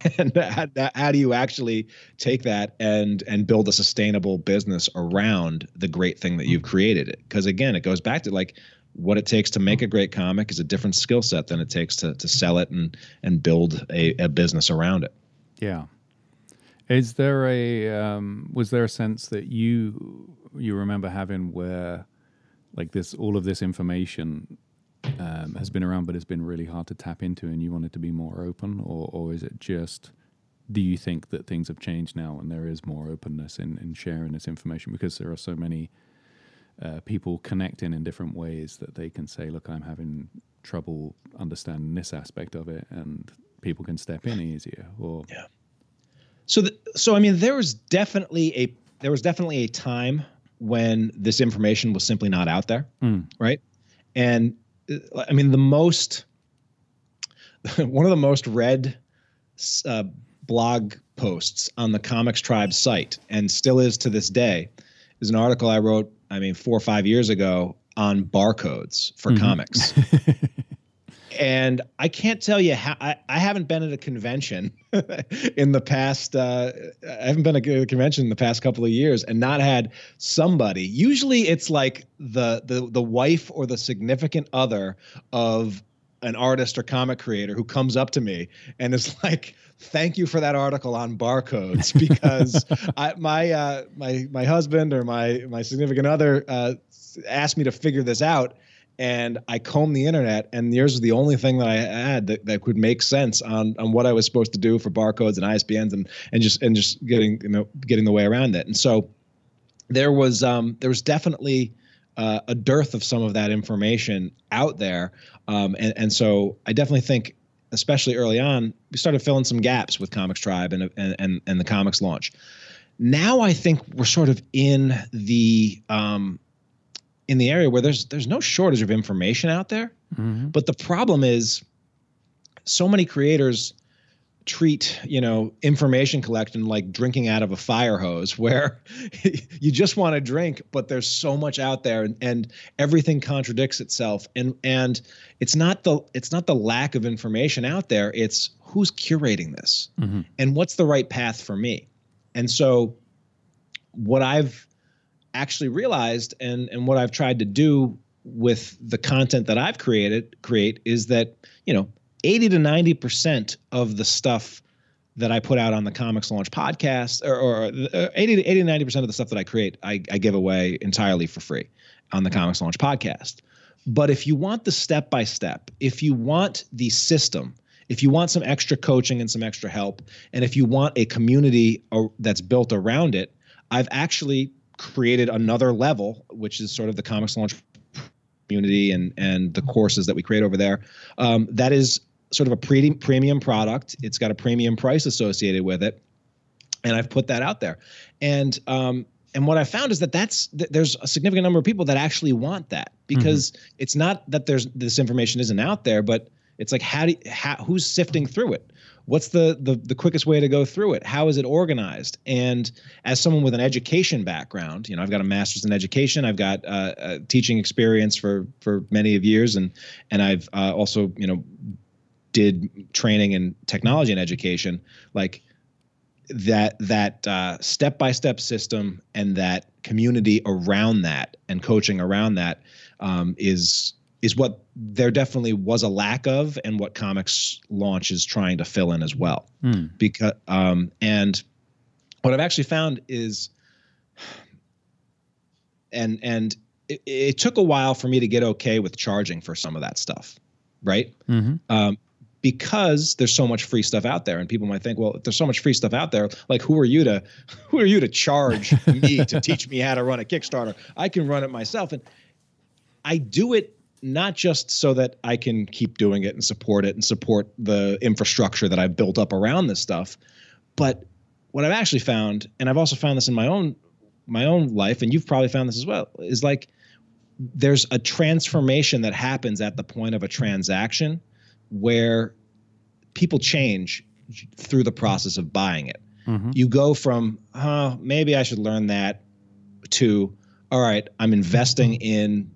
And how, how do you actually take that and and build a sustainable business around the great thing that you've created? It because again, it goes back to like what it takes to make a great comic is a different skill set than it takes to to sell it and and build a, a business around it. Yeah. Is there a um, was there a sense that you you remember having where like this all of this information um, has been around but it's been really hard to tap into and you want it to be more open? Or, or is it just do you think that things have changed now and there is more openness in, in sharing this information? Because there are so many uh, people connecting in different ways that they can say look i'm having trouble understanding this aspect of it and people can step in easier or yeah. So the, so i mean there was definitely a there was definitely a time when this information was simply not out there, mm. right? And uh, I mean, the most one of the most read uh, blog posts on the ComixTribe site, and still is to this day, is an article I wrote. I mean, four or five years ago on barcodes for mm-hmm. comics. and I can't tell you how I, I haven't been at a convention in the past. Uh, I haven't been at a convention in the past couple of years and not had somebody. Usually, it's like the the the wife or the significant other of an artist or comic creator who comes up to me and is like, "Thank you for that article on barcodes," because I, my uh, my my husband or my my significant other uh, asked me to figure this out, and I combed the internet, and yours was the only thing that I had that, that could make sense on on what I was supposed to do for barcodes and ISBNs and and just and just getting you know getting the way around it. And so there was um, there was definitely uh, a dearth of some of that information out there, um, and and so I definitely think. Especially early on, we started filling some gaps with ComixTribe and and and, and the ComixLaunch. Now I think we're sort of in the um, in the area where there's there's no shortage of information out there. Mm-hmm. But the problem is so many creators treat you know information collection like drinking out of a fire hose where you just want to drink but there's so much out there and, and everything contradicts itself and and it's not the it's not the lack of information out there it's who's curating this mm-hmm. and what's the right path for me and so what i've actually realized and and what I've tried to do with the content that I've created create is that you know 80 to 90 percent of the stuff that I put out on the ComixLaunch podcast, or, or uh, 80 to 80 to 90 percent of the stuff that I create, I, I give away entirely for free on the ComixLaunch podcast. But if you want the step by step, if you want the system, if you want some extra coaching and some extra help, and if you want a community that's built around it, I've actually created another level, which is sort of the ComixLaunch community and and the courses that we create over there. Um, that is sort of a pre- premium product. It's got a premium price associated with it, and I've put that out there. And um, and what I found is that that's that there's a significant number of people that actually want that because mm-hmm. it's not that there's this information isn't out there, but it's like how do you, how, who's sifting through it? What's the, the the quickest way to go through it? How is it organized? And as someone with an education background you know i've got a master's in education i've got uh, teaching experience for for many of years and and i've uh, also you know did training in technology and education like that that uh, step-by-step system and that community around that and coaching around that um, is is what there definitely was a lack of and what ComixLaunch is trying to fill in as well mm. because um, and what i've actually found is and and it, it, took a while for me to get okay with charging for some of that stuff right mm-hmm. um, because there's so much free stuff out there and people might think well if there's so much free stuff out there like who are you to who are you to charge me to teach me how to run a kickstarter i can run it myself and i do it not just so that I can keep doing it and support it and support the infrastructure that I've built up around this stuff, but what I've actually found, and I've also found this in my own my own life, and you've probably found this as well, is like there's a transformation that happens at the point of a transaction where people change through the process of buying it. Mm-hmm. You go from, maybe I should learn that to, all right, I'm investing in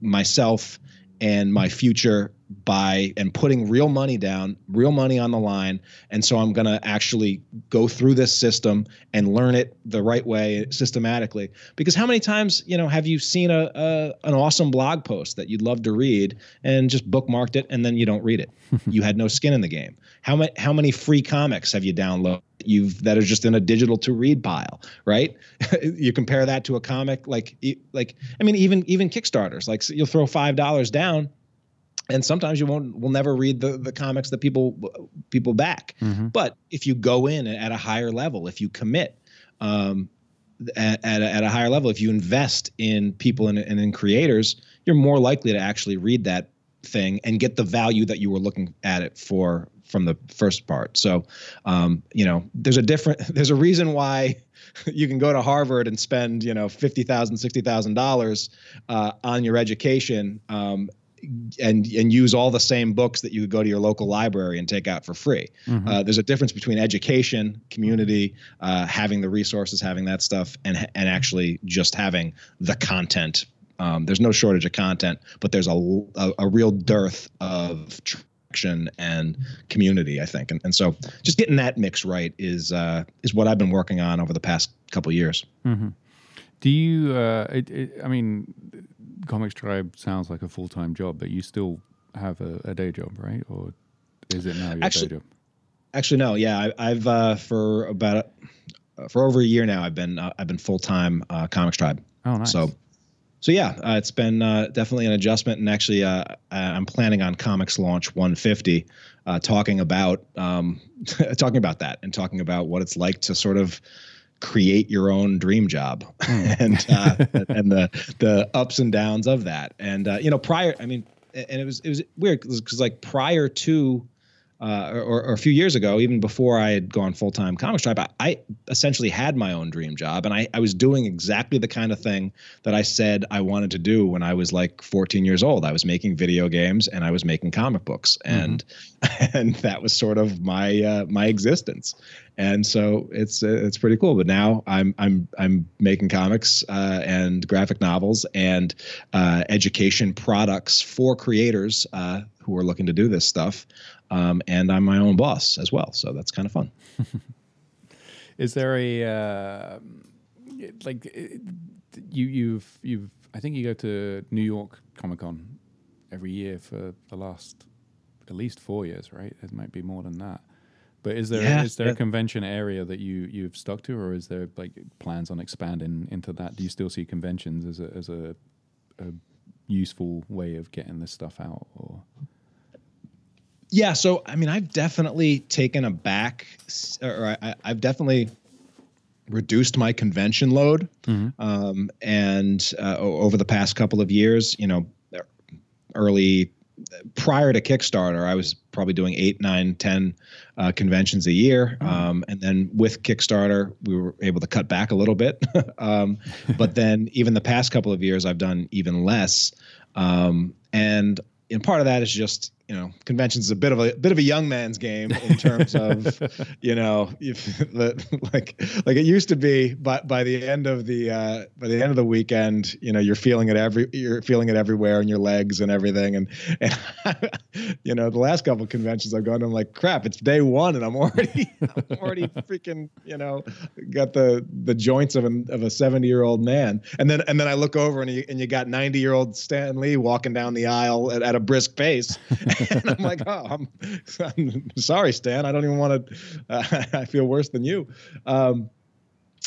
myself and my future by and putting real money down, real money on the line. And so I'm going to actually go through this system and learn it the right way systematically. Because how many times, you know, have you seen a, a an awesome blog post that you'd love to read and just bookmarked it and then you don't read it? you had no skin in the game. How many how many free comics have you downloaded? You've that are just in a digital to read pile, right? you compare that to a comic like like I mean even even Kickstarters, like you'll throw five dollars down and sometimes you won't will never read the the comics that people people back mm-hmm. but if you go in at a higher level if you commit um, at, at, a, at a higher level if you invest in people and, and in creators you're more likely to actually read that thing and get the value that you were looking at it for from the first part so um, you know there's a different there's a reason why you can go to Harvard and spend, you know, fifty thousand, sixty thousand uh, dollars on your education, um, and and use all the same books that you could go to your local library and take out for free. Mm-hmm. Uh, there's a difference between education, community, uh, having the resources, having that stuff, and and actually just having the content. Um, there's no shortage of content, but there's a, a, a real dearth of and community, I think. And, and so just getting that mix right is uh, is what I've been working on over the past couple years. Mm-hmm. Do you? Uh, it, it, I mean, ComixTribe sounds like a full time job, but you still have a, a day job, right? Or is it now your Actually- day job? Actually, no. Yeah, I, I've uh, for about uh, for over a year now. I've been uh, I've been full time uh, ComixTribe. Oh, nice. So, so yeah, uh, it's been uh, definitely an adjustment. And actually, uh, I'm planning on ComixLaunch 150, uh, talking about um, talking about that and talking about what it's like to sort of create your own dream job and uh, and the the ups and downs of that. And uh, you know, prior, I mean, and it was it was weird because like prior to uh, or, or a few years ago, even before I had gone full time ComixTribe, I, I essentially had my own dream job, and I, I was doing exactly the kind of thing that I said I wanted to do when I was like 14 years old. I was making video games and I was making comic books, and and that was sort of my uh, my existence. And so it's it's pretty cool. But now I'm I'm I'm making comics uh, and graphic novels and uh, education products for creators uh, who are looking to do this stuff. Um, and I'm my own boss as well, so that's kind of fun. Is there a uh, like you you've you've I think you go to New York Comic Con every year for the last at least four years, right? It might be more than that. But is there is Yeah, there yeah. a convention area that you you've stuck to, or is there like plans on expanding into that? Do you still see conventions as a as a, a useful way of getting this stuff out? Or Yeah, so I mean, I've definitely taken a back, or I, I've definitely reduced my convention load. Um, and uh, over the past couple of years, you know, early prior to Kickstarter, I was probably doing eight, nine, ten uh, conventions a year. Um, and then with Kickstarter, we were able to cut back a little bit. um, but then even the past couple of years, I've done even less. Um, and and part of that is just you know conventions is a bit of a bit of a young man's game in terms of you know if the, like like it used to be but by the end of the uh by the end of the weekend you know you're feeling it every you're feeling it everywhere in your legs and everything. And and you know the last couple of conventions I've gone to I'm like crap it's day one and I'm already I'm already freaking you know got the the joints of a of a 70 year old man. And then and then I look over and you and you got 90 year old Stan Lee walking down the aisle at, at a brisk pace and I'm like, oh, I'm, I'm sorry, Stan. I don't even want to. Uh, I feel worse than you. Um,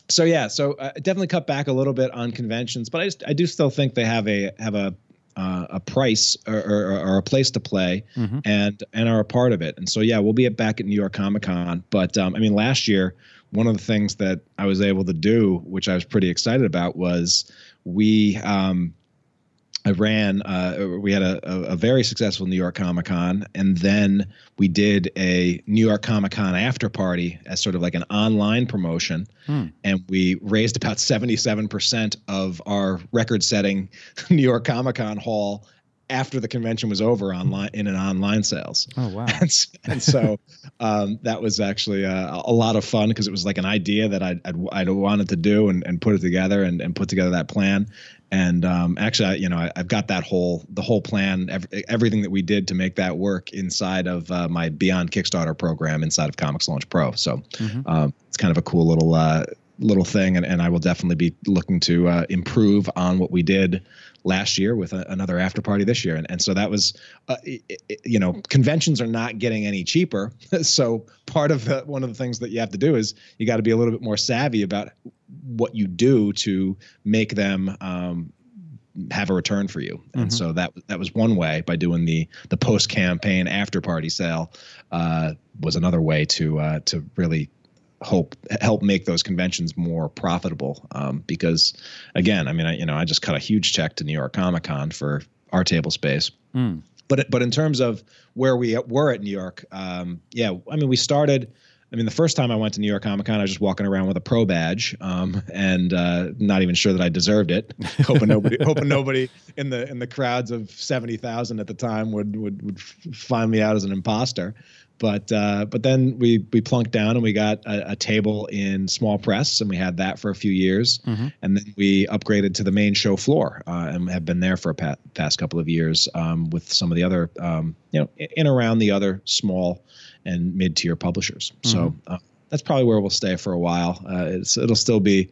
so yeah, so uh, definitely cut back a little bit on conventions, but I just I do still think they have a have a uh, a price or, or, or a place to play and and are a part of it. And so yeah, we'll be at, back at New York Comic Con. But um, I mean, last year one of the things that I was able to do, which I was pretty excited about, was we um, I ran. Uh, we had a, a, a very successful New York Comic Con, and then we did a New York Comic Con after party as sort of like an online promotion, and we raised about seventy-seven percent of our record-setting New York Comic Con haul after the convention was over online in an online sales. oh wow, And, and so um, that was actually uh, a lot of fun because it was like an idea that I'd, I'd, I'd wanted to do and, and put it together and, and put together that plan. And um, actually, I, you know, I, I've got that whole the whole plan, ev- everything that we did to make that work inside of uh, my Beyond Kickstarter program inside of ComixLaunch Pro. So um, it's kind of a cool little uh, little thing, and, and I will definitely be looking to uh, improve on what we did last year with a, another after party this year. And, and so that was, uh, i i you know, conventions are not getting any cheaper. so part of the, one of the things that you have to do is you got to be a little bit more savvy about what you do to make them um, have a return for you. And so that that was one way by doing the the post campaign after party sale uh, was another way to uh, to really hope help make those conventions more profitable um, because again i mean I, you know i just cut a huge check to new york comic con for our table space but but in terms of where we were at new york um, yeah i mean we started I mean, the first time I went to New York Comic Con, I was just walking around with a pro badge, um, and uh, not even sure that I deserved it. hoping nobody, hoping nobody in the in the crowds of seventy thousand at the time would would would find me out as an imposter. But uh, but then we we plunked down and we got a, a table in small press, and we had that for a few years, and then we upgraded to the main show floor, uh, and have been there for a pa- past couple of years um, with some of the other um, you know in and around the other small and mid-tier publishers. So uh, that's probably where we'll stay for a while. Uh, it's, it'll still be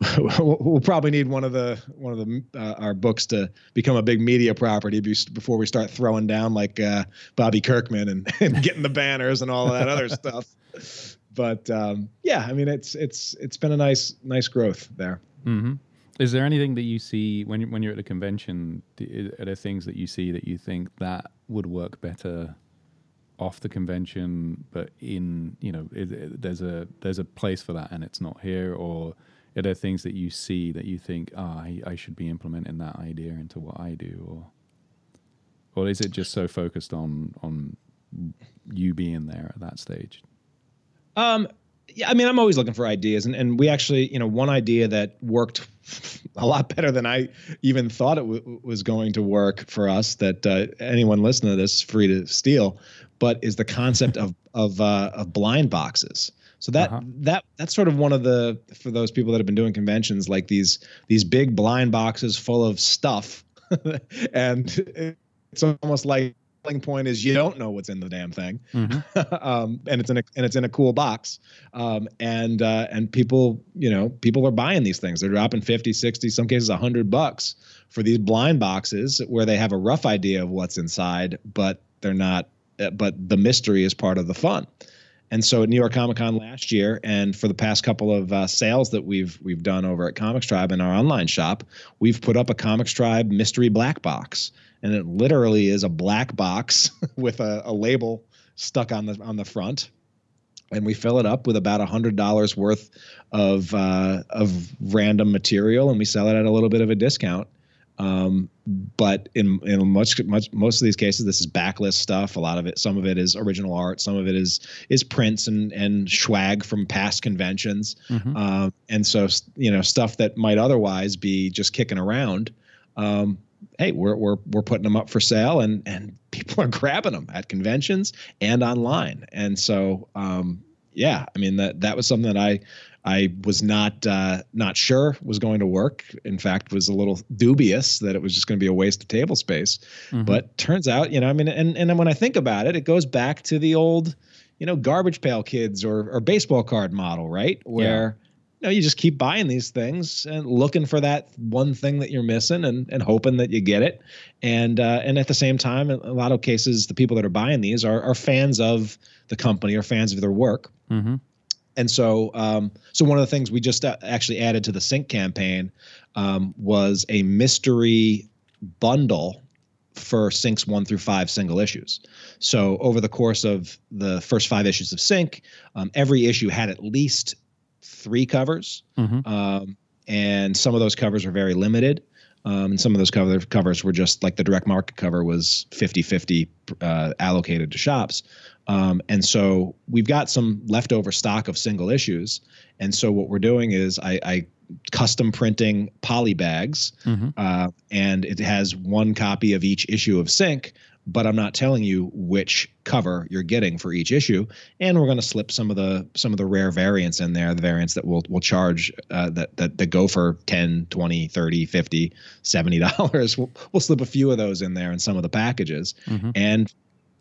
we'll probably need one of the one of the uh, our books to become a big media property before we start throwing down like uh, Bobby Kirkman and, and getting the banners and all that other stuff. But um, yeah, I mean it's it's it's been a nice nice growth there. Mm-hmm. Is there anything that you see when when you're at the convention? Are there things that you see that you think that would work better off the convention, but in you know there's a there's a place for that and it's not here, or are there things that you see that you think, ah, oh, I, I should be implementing that idea into what I do, or or is it just so focused on on you being there at that stage? Um, yeah, I mean, I'm always looking for ideas, and, and we actually, you know, one idea that worked a lot better than I even thought it w- was going to work for us. That uh, anyone listening to this is free to steal, but is the concept of of uh, of blind boxes. So that uh-huh. that that's sort of one of the for those people that have been doing conventions like these these big blind boxes full of stuff, and it's almost like selling point is you don't know what's in the damn thing, mm-hmm. um, and it's in a and it's in a cool box, um, and uh, and people you know people are buying these things. They're dropping 50, 60, some cases hundred bucks for these blind boxes where they have a rough idea of what's inside, but they're not. Uh, but the mystery is part of the fun. And so at New York Comic Con last year, and for the past couple of uh, sales that we've we've done over at ComixTribe in our online shop, we've put up a ComixTribe mystery black box, and it literally is a black box with a, a label stuck on the on the front, and we fill it up with about a hundred dollars worth of uh, of random material, and we sell it at a little bit of a discount. Um, but in in much much most of these cases, this is backlist stuff. A lot of it, some of it is original art, some of it is is prints and and swag from past conventions, mm-hmm. um, and so you know stuff that might otherwise be just kicking around. Um, hey, we're we're we're putting them up for sale, and and people are grabbing them at conventions and online, and so um, yeah, I mean that that was something that I I was not uh, not sure was going to work. In fact, was a little dubious that it was just going to be a waste of table space. Mm-hmm. But turns out, you know, I mean, and and then when I think about it, it goes back to the old, you know, garbage pail kids or or baseball card model, right? Where yeah. you know you just keep buying these things and looking for that one thing that you're missing and and hoping that you get it. And uh, and at the same time, in a lot of cases, the people that are buying these are are fans of the company or fans of their work. Mm-hmm and so um, so one of the things we just uh, actually added to the Sink campaign um, was a mystery bundle for Sinks one through five single issues so over the course of the first five issues of Sink um, every issue had at least three covers mm-hmm. Um, and some of those covers are very limited um, and some of those cover, covers were just like the direct market cover was 50 50 uh, allocated to shops. Um, and so we've got some leftover stock of single issues. And so what we're doing is I, I custom printing poly bags, mm-hmm. uh, and it has one copy of each issue of Sink. But I'm not telling you which cover you're getting for each issue, and we're going to slip some of the some of the rare variants in there, the variants that will will charge uh, that, that that go for 10, 20, 30, 50, 70 dollars. We'll, we'll slip a few of those in there in some of the packages, mm-hmm. and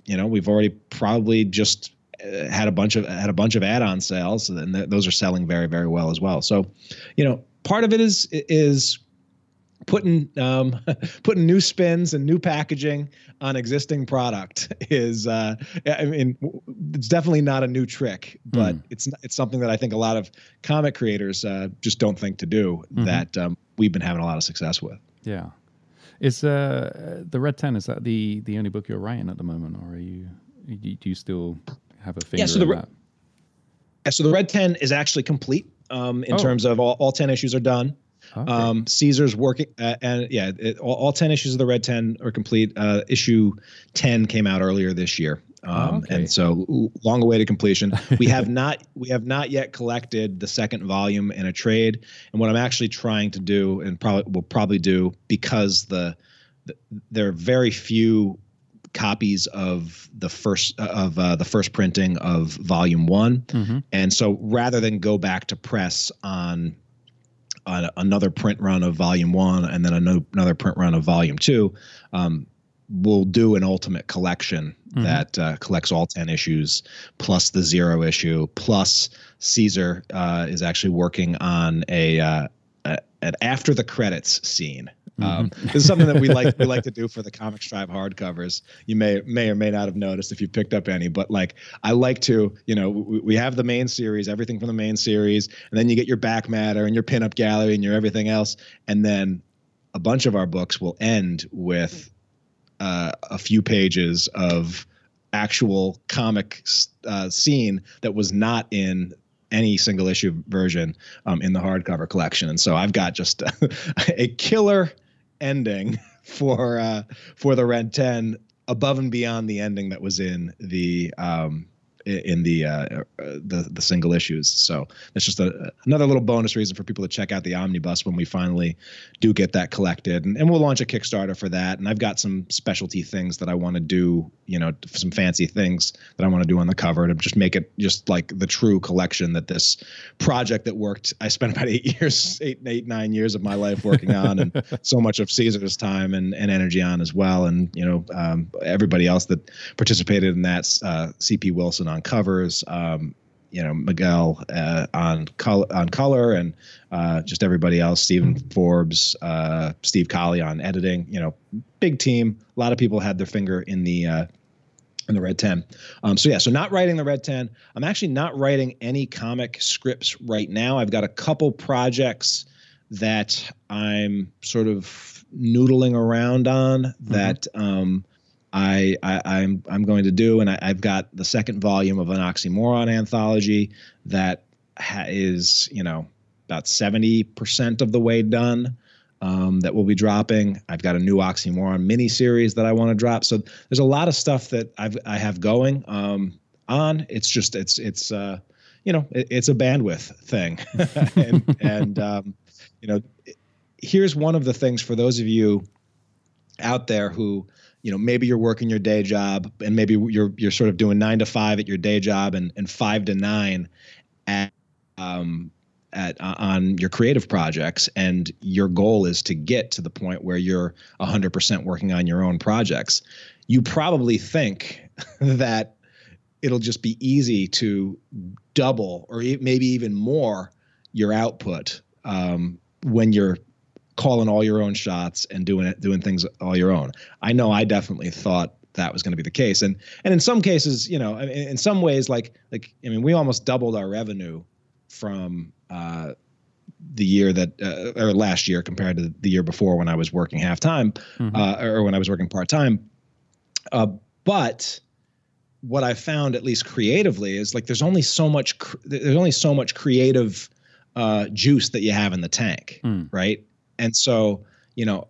you know, we've already probably just uh, had a bunch of had a bunch of add-on sales, and th- those are selling very very well as well. So, you know, part of it is is putting um, putting new spins and new packaging on existing product is uh, I mean it's definitely not a new trick, but mm. it's it's something that I think a lot of comic creators uh, just don't think to do mm-hmm. that um, we've been having a lot of success with. Yeah. Is uh, the Red Ten is that the the only book you're writing at the moment, or are you do you still have a finger yeah, so the, that? Yeah, so the Red Ten is actually complete um, in oh. terms of all, all ten issues are done. Okay. Um, Cesar's working, uh, and yeah, it, all, all, ten issues of the Red Ten are complete. Uh, issue ten came out earlier this year, um, okay. And so long awaited completion. We have not we have not yet collected the second volume in a trade. And what I'm actually trying to do, and probably will probably do, because the, the there are very few copies of the first of uh, the first printing of volume one, mm-hmm. and so rather than go back to press on on another print run of volume one and then another print run of volume two, um, we'll do an ultimate collection mm-hmm. that uh, collects all 10 issues plus the zero issue plus Cesar uh, is actually working on a uh, an after the credits scene. Um, mm-hmm. this is something that we like we like to do for the ComixTribe hardcovers. You may may or may not have noticed if you picked up any, but like I like to, you know, we, we have the main series, everything from the main series, and then you get your back matter and your pinup gallery and your everything else, and then a bunch of our books will end with uh, a few pages of actual comic uh, scene that was not in any single issue version um, in the hardcover collection. And so I've got just a, a killer ending for uh, for the Red Ten above and beyond the ending that was in the um, in the uh, uh, the the single issues. So that's just a, another little bonus reason for people to check out the omnibus when we finally do get that collected, and, and we'll launch a Kickstarter for that. And I've got some specialty things that I want to do, you know, some fancy things that I want to do on the cover to just make it just like the true collection that this project that worked. I spent about eight years, eight eight nine years of my life working on, and so much of Cesar's time and, and energy on as well, and you know um, everybody else that participated in that, uh, CP Wilson on covers, um, you know Miguel uh, on color on color, and uh, just everybody else. Stephen Forbes, uh, Steve Colley on editing. You know, big team. A lot of people had their finger in the uh, in the Red Ten. Um, so yeah, so not writing the Red Ten. I'm actually not writing any comic scripts right now. I've got a couple projects that I'm sort of noodling around on mm-hmm. that. Um, I, I am I'm, I'm going to do, and I, have got the second volume of an oxymoron anthology that ha- is you know about seventy percent of the way done. Um, that will be dropping. I've got a new oxymoron mini series that I want to drop. So there's a lot of stuff that I've I have going um, on. It's just it's it's uh, you know it, it's a bandwidth thing, and and um, you know here's one of the things for those of you out there who you know maybe you're working your day job and maybe you're you're sort of doing nine to five at your day job and and five to nine at um at uh, on your creative projects. And your goal is to get to the point where you're 100% working on your own projects. You probably think that it'll just be easy to double or maybe even more your output um, when you're calling all your own shots and doing it, doing things all your own. I know I definitely thought that was going to be the case, and and in some cases, you know, in some ways, like like I mean, we almost doubled our revenue from uh, the year that uh, or last year compared to the year before when I was working half time mm-hmm. uh, or when I was working part time. Uh, but what I found, at least creatively, is like there's only so much cr- there's only so much creative uh, juice that you have in the tank, mm. right? And so, you know,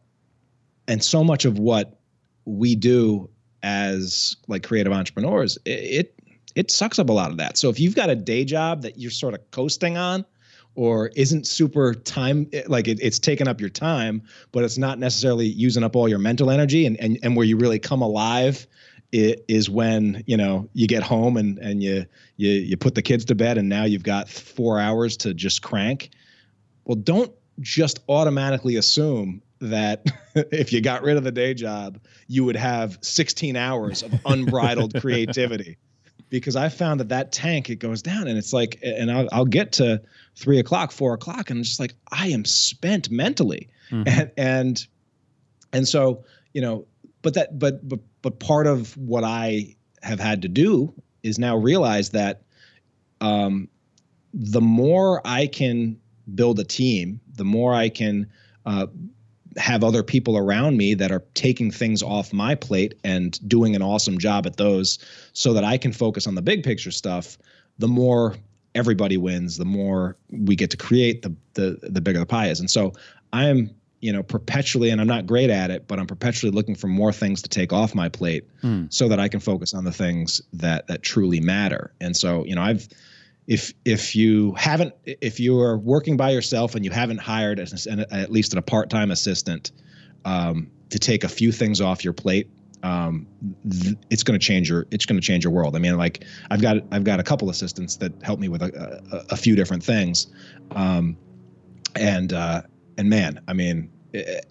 and so much of what we do as like creative entrepreneurs, it, it it sucks up a lot of that. So if you've got a day job that you're sort of coasting on, or isn't super time like it, it's taking up your time but it's not necessarily using up all your mental energy and and, and where you really come alive it is when you know you get home and and you you you put the kids to bed and now you've got four hours to just crank well don't just automatically assume that if you got rid of the day job, you would have 16 hours of unbridled creativity. Because I found that that tank it goes down, and it's like, and I'll, I'll get to three o'clock, four o'clock, and I'm just like, I am spent mentally, mm-hmm. and and and so you know, but that, but but but part of what I have had to do is now realize that um, the more I can build a team, the more I can uh, have other people around me that are taking things off my plate and doing an awesome job at those so that I can focus on the big picture stuff, the more everybody wins, the more we get to create, the the the bigger the pie is. And so I am, you know, perpetually, and I'm not great at it, but I'm perpetually looking for more things to take off my plate mm. so that I can focus on the things that that truly matter. And so, you know, I've if if you haven't if you are working by yourself and you haven't hired an, at least a part-time assistant um, to take a few things off your plate um, th- it's going to change your it's going to change your world. I mean like i've got i've got a couple assistants that help me with a, a, a few different things um, and uh, and man i mean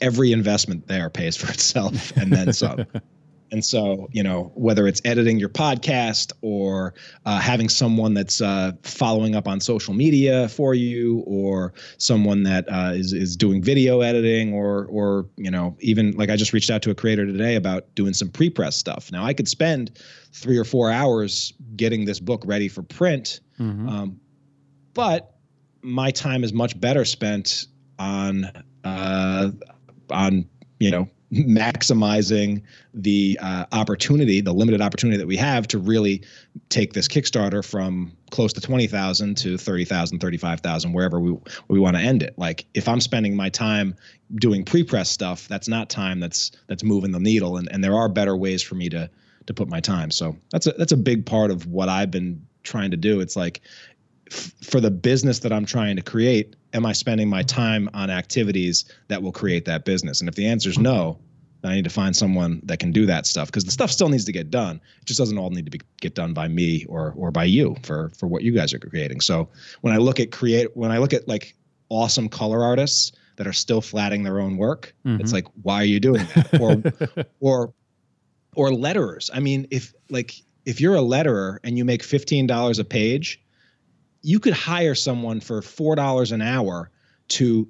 every investment there pays for itself and then some And so, you know, whether it's editing your podcast or uh, having someone that's uh, following up on social media for you, or someone that uh, is is doing video editing, or or you know, even like I just reached out to a creator today about doing some pre-press stuff. Now I could spend three or four hours getting this book ready for print, mm-hmm. um, but my time is much better spent on uh, on you know maximizing the uh, opportunity, the limited opportunity that we have to really take this Kickstarter from close to 20,000 to 30,000, 35,000, wherever we, we want to end it. Like if I'm spending my time doing pre-press stuff, that's not time that's, that's moving the needle. And, and there are better ways for me to, to put my time. So that's a, that's a big part of what I've been trying to do. It's like f- for the business that I'm trying to create, am I spending my time on activities that will create that business? And if the answer is no, I need to find someone that can do that stuff because the stuff still needs to get done. It just doesn't all need to be get done by me or or by you for for what you guys are creating. So when I look at create when I look at like awesome color artists that are still flatting their own work, mm-hmm. it's like why are you doing that? or or or letterers. I mean, if like if you're a letterer and you make fifteen dollars a page, you could hire someone for four dollars an hour to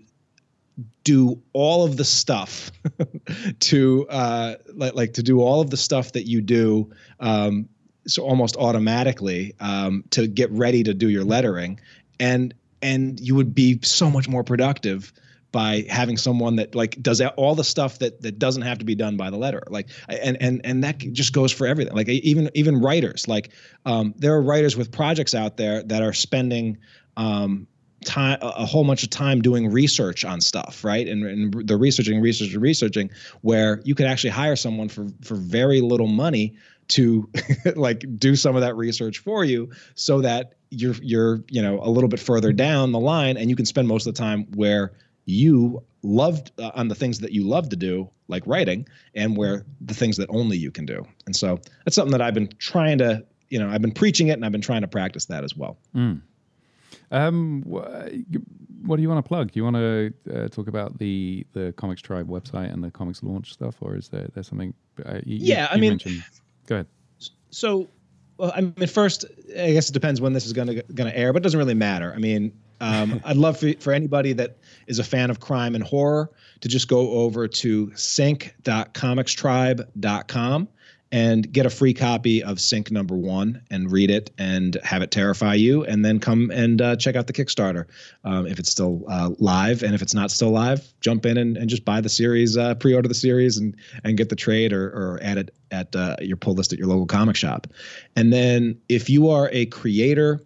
do all of the stuff to uh, like, like to do all of the stuff that you do um, so almost automatically um, to get ready to do your lettering. And and you would be so much more productive by having someone that like does all the stuff that that doesn't have to be done by the letter. Like and and and that just goes for everything. Like even even writers like um, there are writers with projects out there that are spending um, time a whole bunch of time doing research on stuff right? And, and the researching researching researching where you could actually hire someone for for very little money to like do some of that research for you so that you're you're you know a little bit further down the line and you can spend most of the time where you loved uh, on the things that you love to do like writing and where the things that only you can do and so that's something that i've been trying to you know i've been preaching it and i've been trying to practice that as well mm. Um, what do you want to plug? Do you want to uh, talk about the the ComixTribe website and the ComixLaunch stuff, or is there there something? Uh, you, yeah, you, I mean, mentioned... go ahead. So, well, I mean, first, I guess it depends when this is going to going to air, but it doesn't really matter. I mean, um, I'd love for for anybody that is a fan of crime and horror to just go over to sink.comixtribe.com and get a free copy of Sink Number One and read it and have it terrify you, and then come and uh, check out the Kickstarter um, if it's still uh, live, and if it's not still live, jump in and, and just buy the series, uh, pre-order the series, and and get the trade or or add it at uh, your pull list at your local comic shop. And then if you are a creator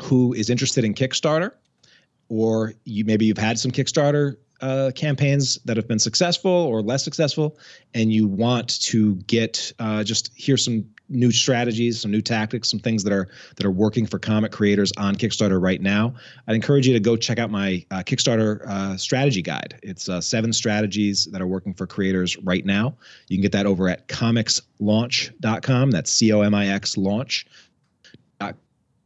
who is interested in Kickstarter, or you maybe you've had some Kickstarter uh, campaigns that have been successful or less successful, and you want to get uh, just hear some new strategies, some new tactics, some things that are that are working for comic creators on Kickstarter right now, I'd encourage you to go check out my uh, Kickstarter uh, strategy guide. It's uh, seven strategies that are working for creators right now. You can get that over at comixlaunch.com. That's C O M I X launch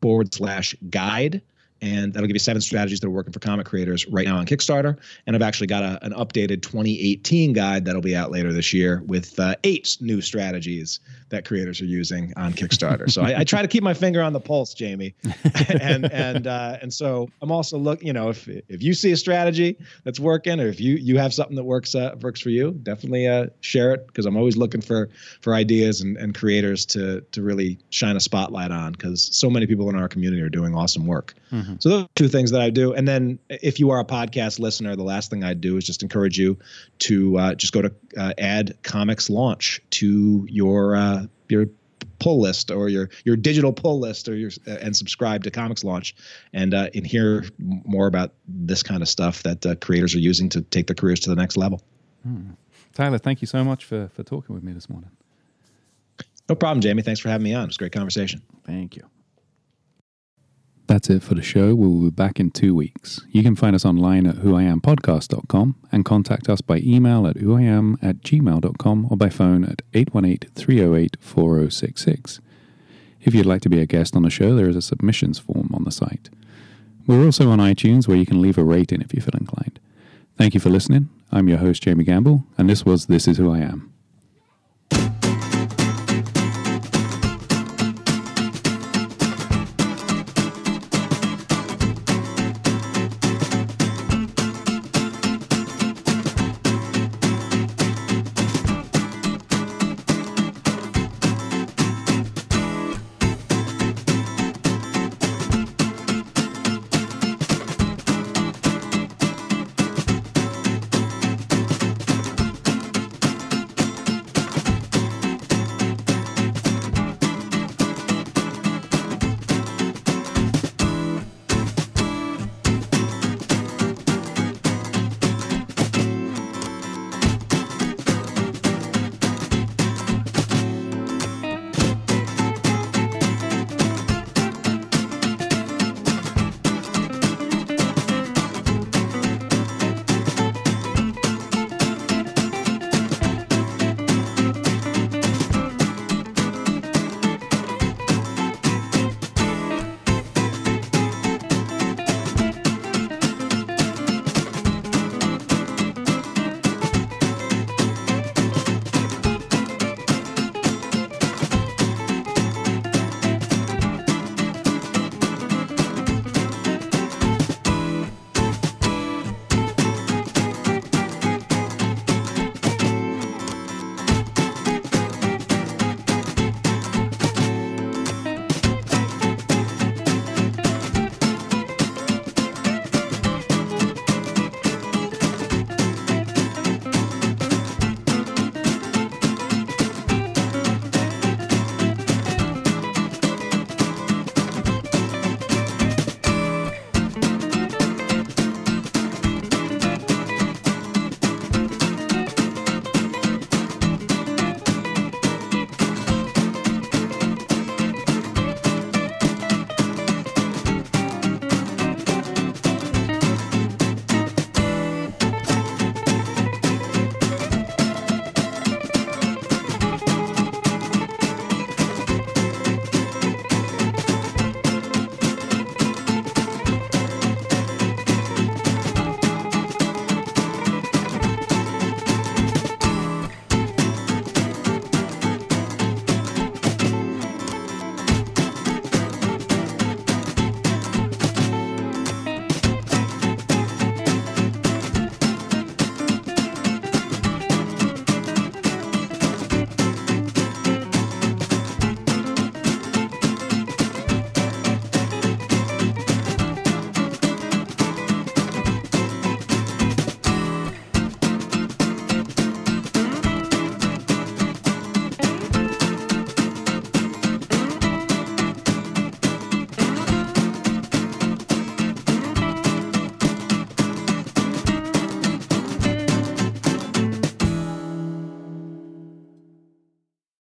forward slash guide and that'll give you seven strategies that are working for comic creators right now on Kickstarter. And I've actually got a, an updated 2018 guide that'll be out later this year with uh, eight new strategies that creators are using on Kickstarter. so I, I, try to keep my finger on the pulse, Jamie, and and uh, and so I'm also look. You know, if if you see a strategy that's working, or if you you have something that works uh, works for you, definitely uh, share it because I'm always looking for for ideas and, and creators to to really shine a spotlight on because so many people in our community are doing awesome work. Mm-hmm. So those are two things that I do. And then if you are a podcast listener, the last thing I'd do is just encourage you to uh, just go to uh, add ComixLaunch to your uh, your pull list or your your digital pull list or your uh, and subscribe to ComixLaunch and uh, and hear more about this kind of stuff that uh, creators are using to take their careers to the next level. Hmm. Tyler, thank you so much for for talking with me this morning. No problem, Jamie. Thanks for having me on. It's a great conversation. Thank you. That's it for the show. We'll be back in two weeks. You can find us online at whoiampodcast.com and contact us by email at whoiam at gmail.com or by phone at 818 308 4066. If you'd like to be a guest on the show, there is a submissions form on the site. We're also on iTunes where you can leave a rating if you feel inclined. Thank you for listening. I'm your host, Jamie Gamble, and this was This Is Who I Am.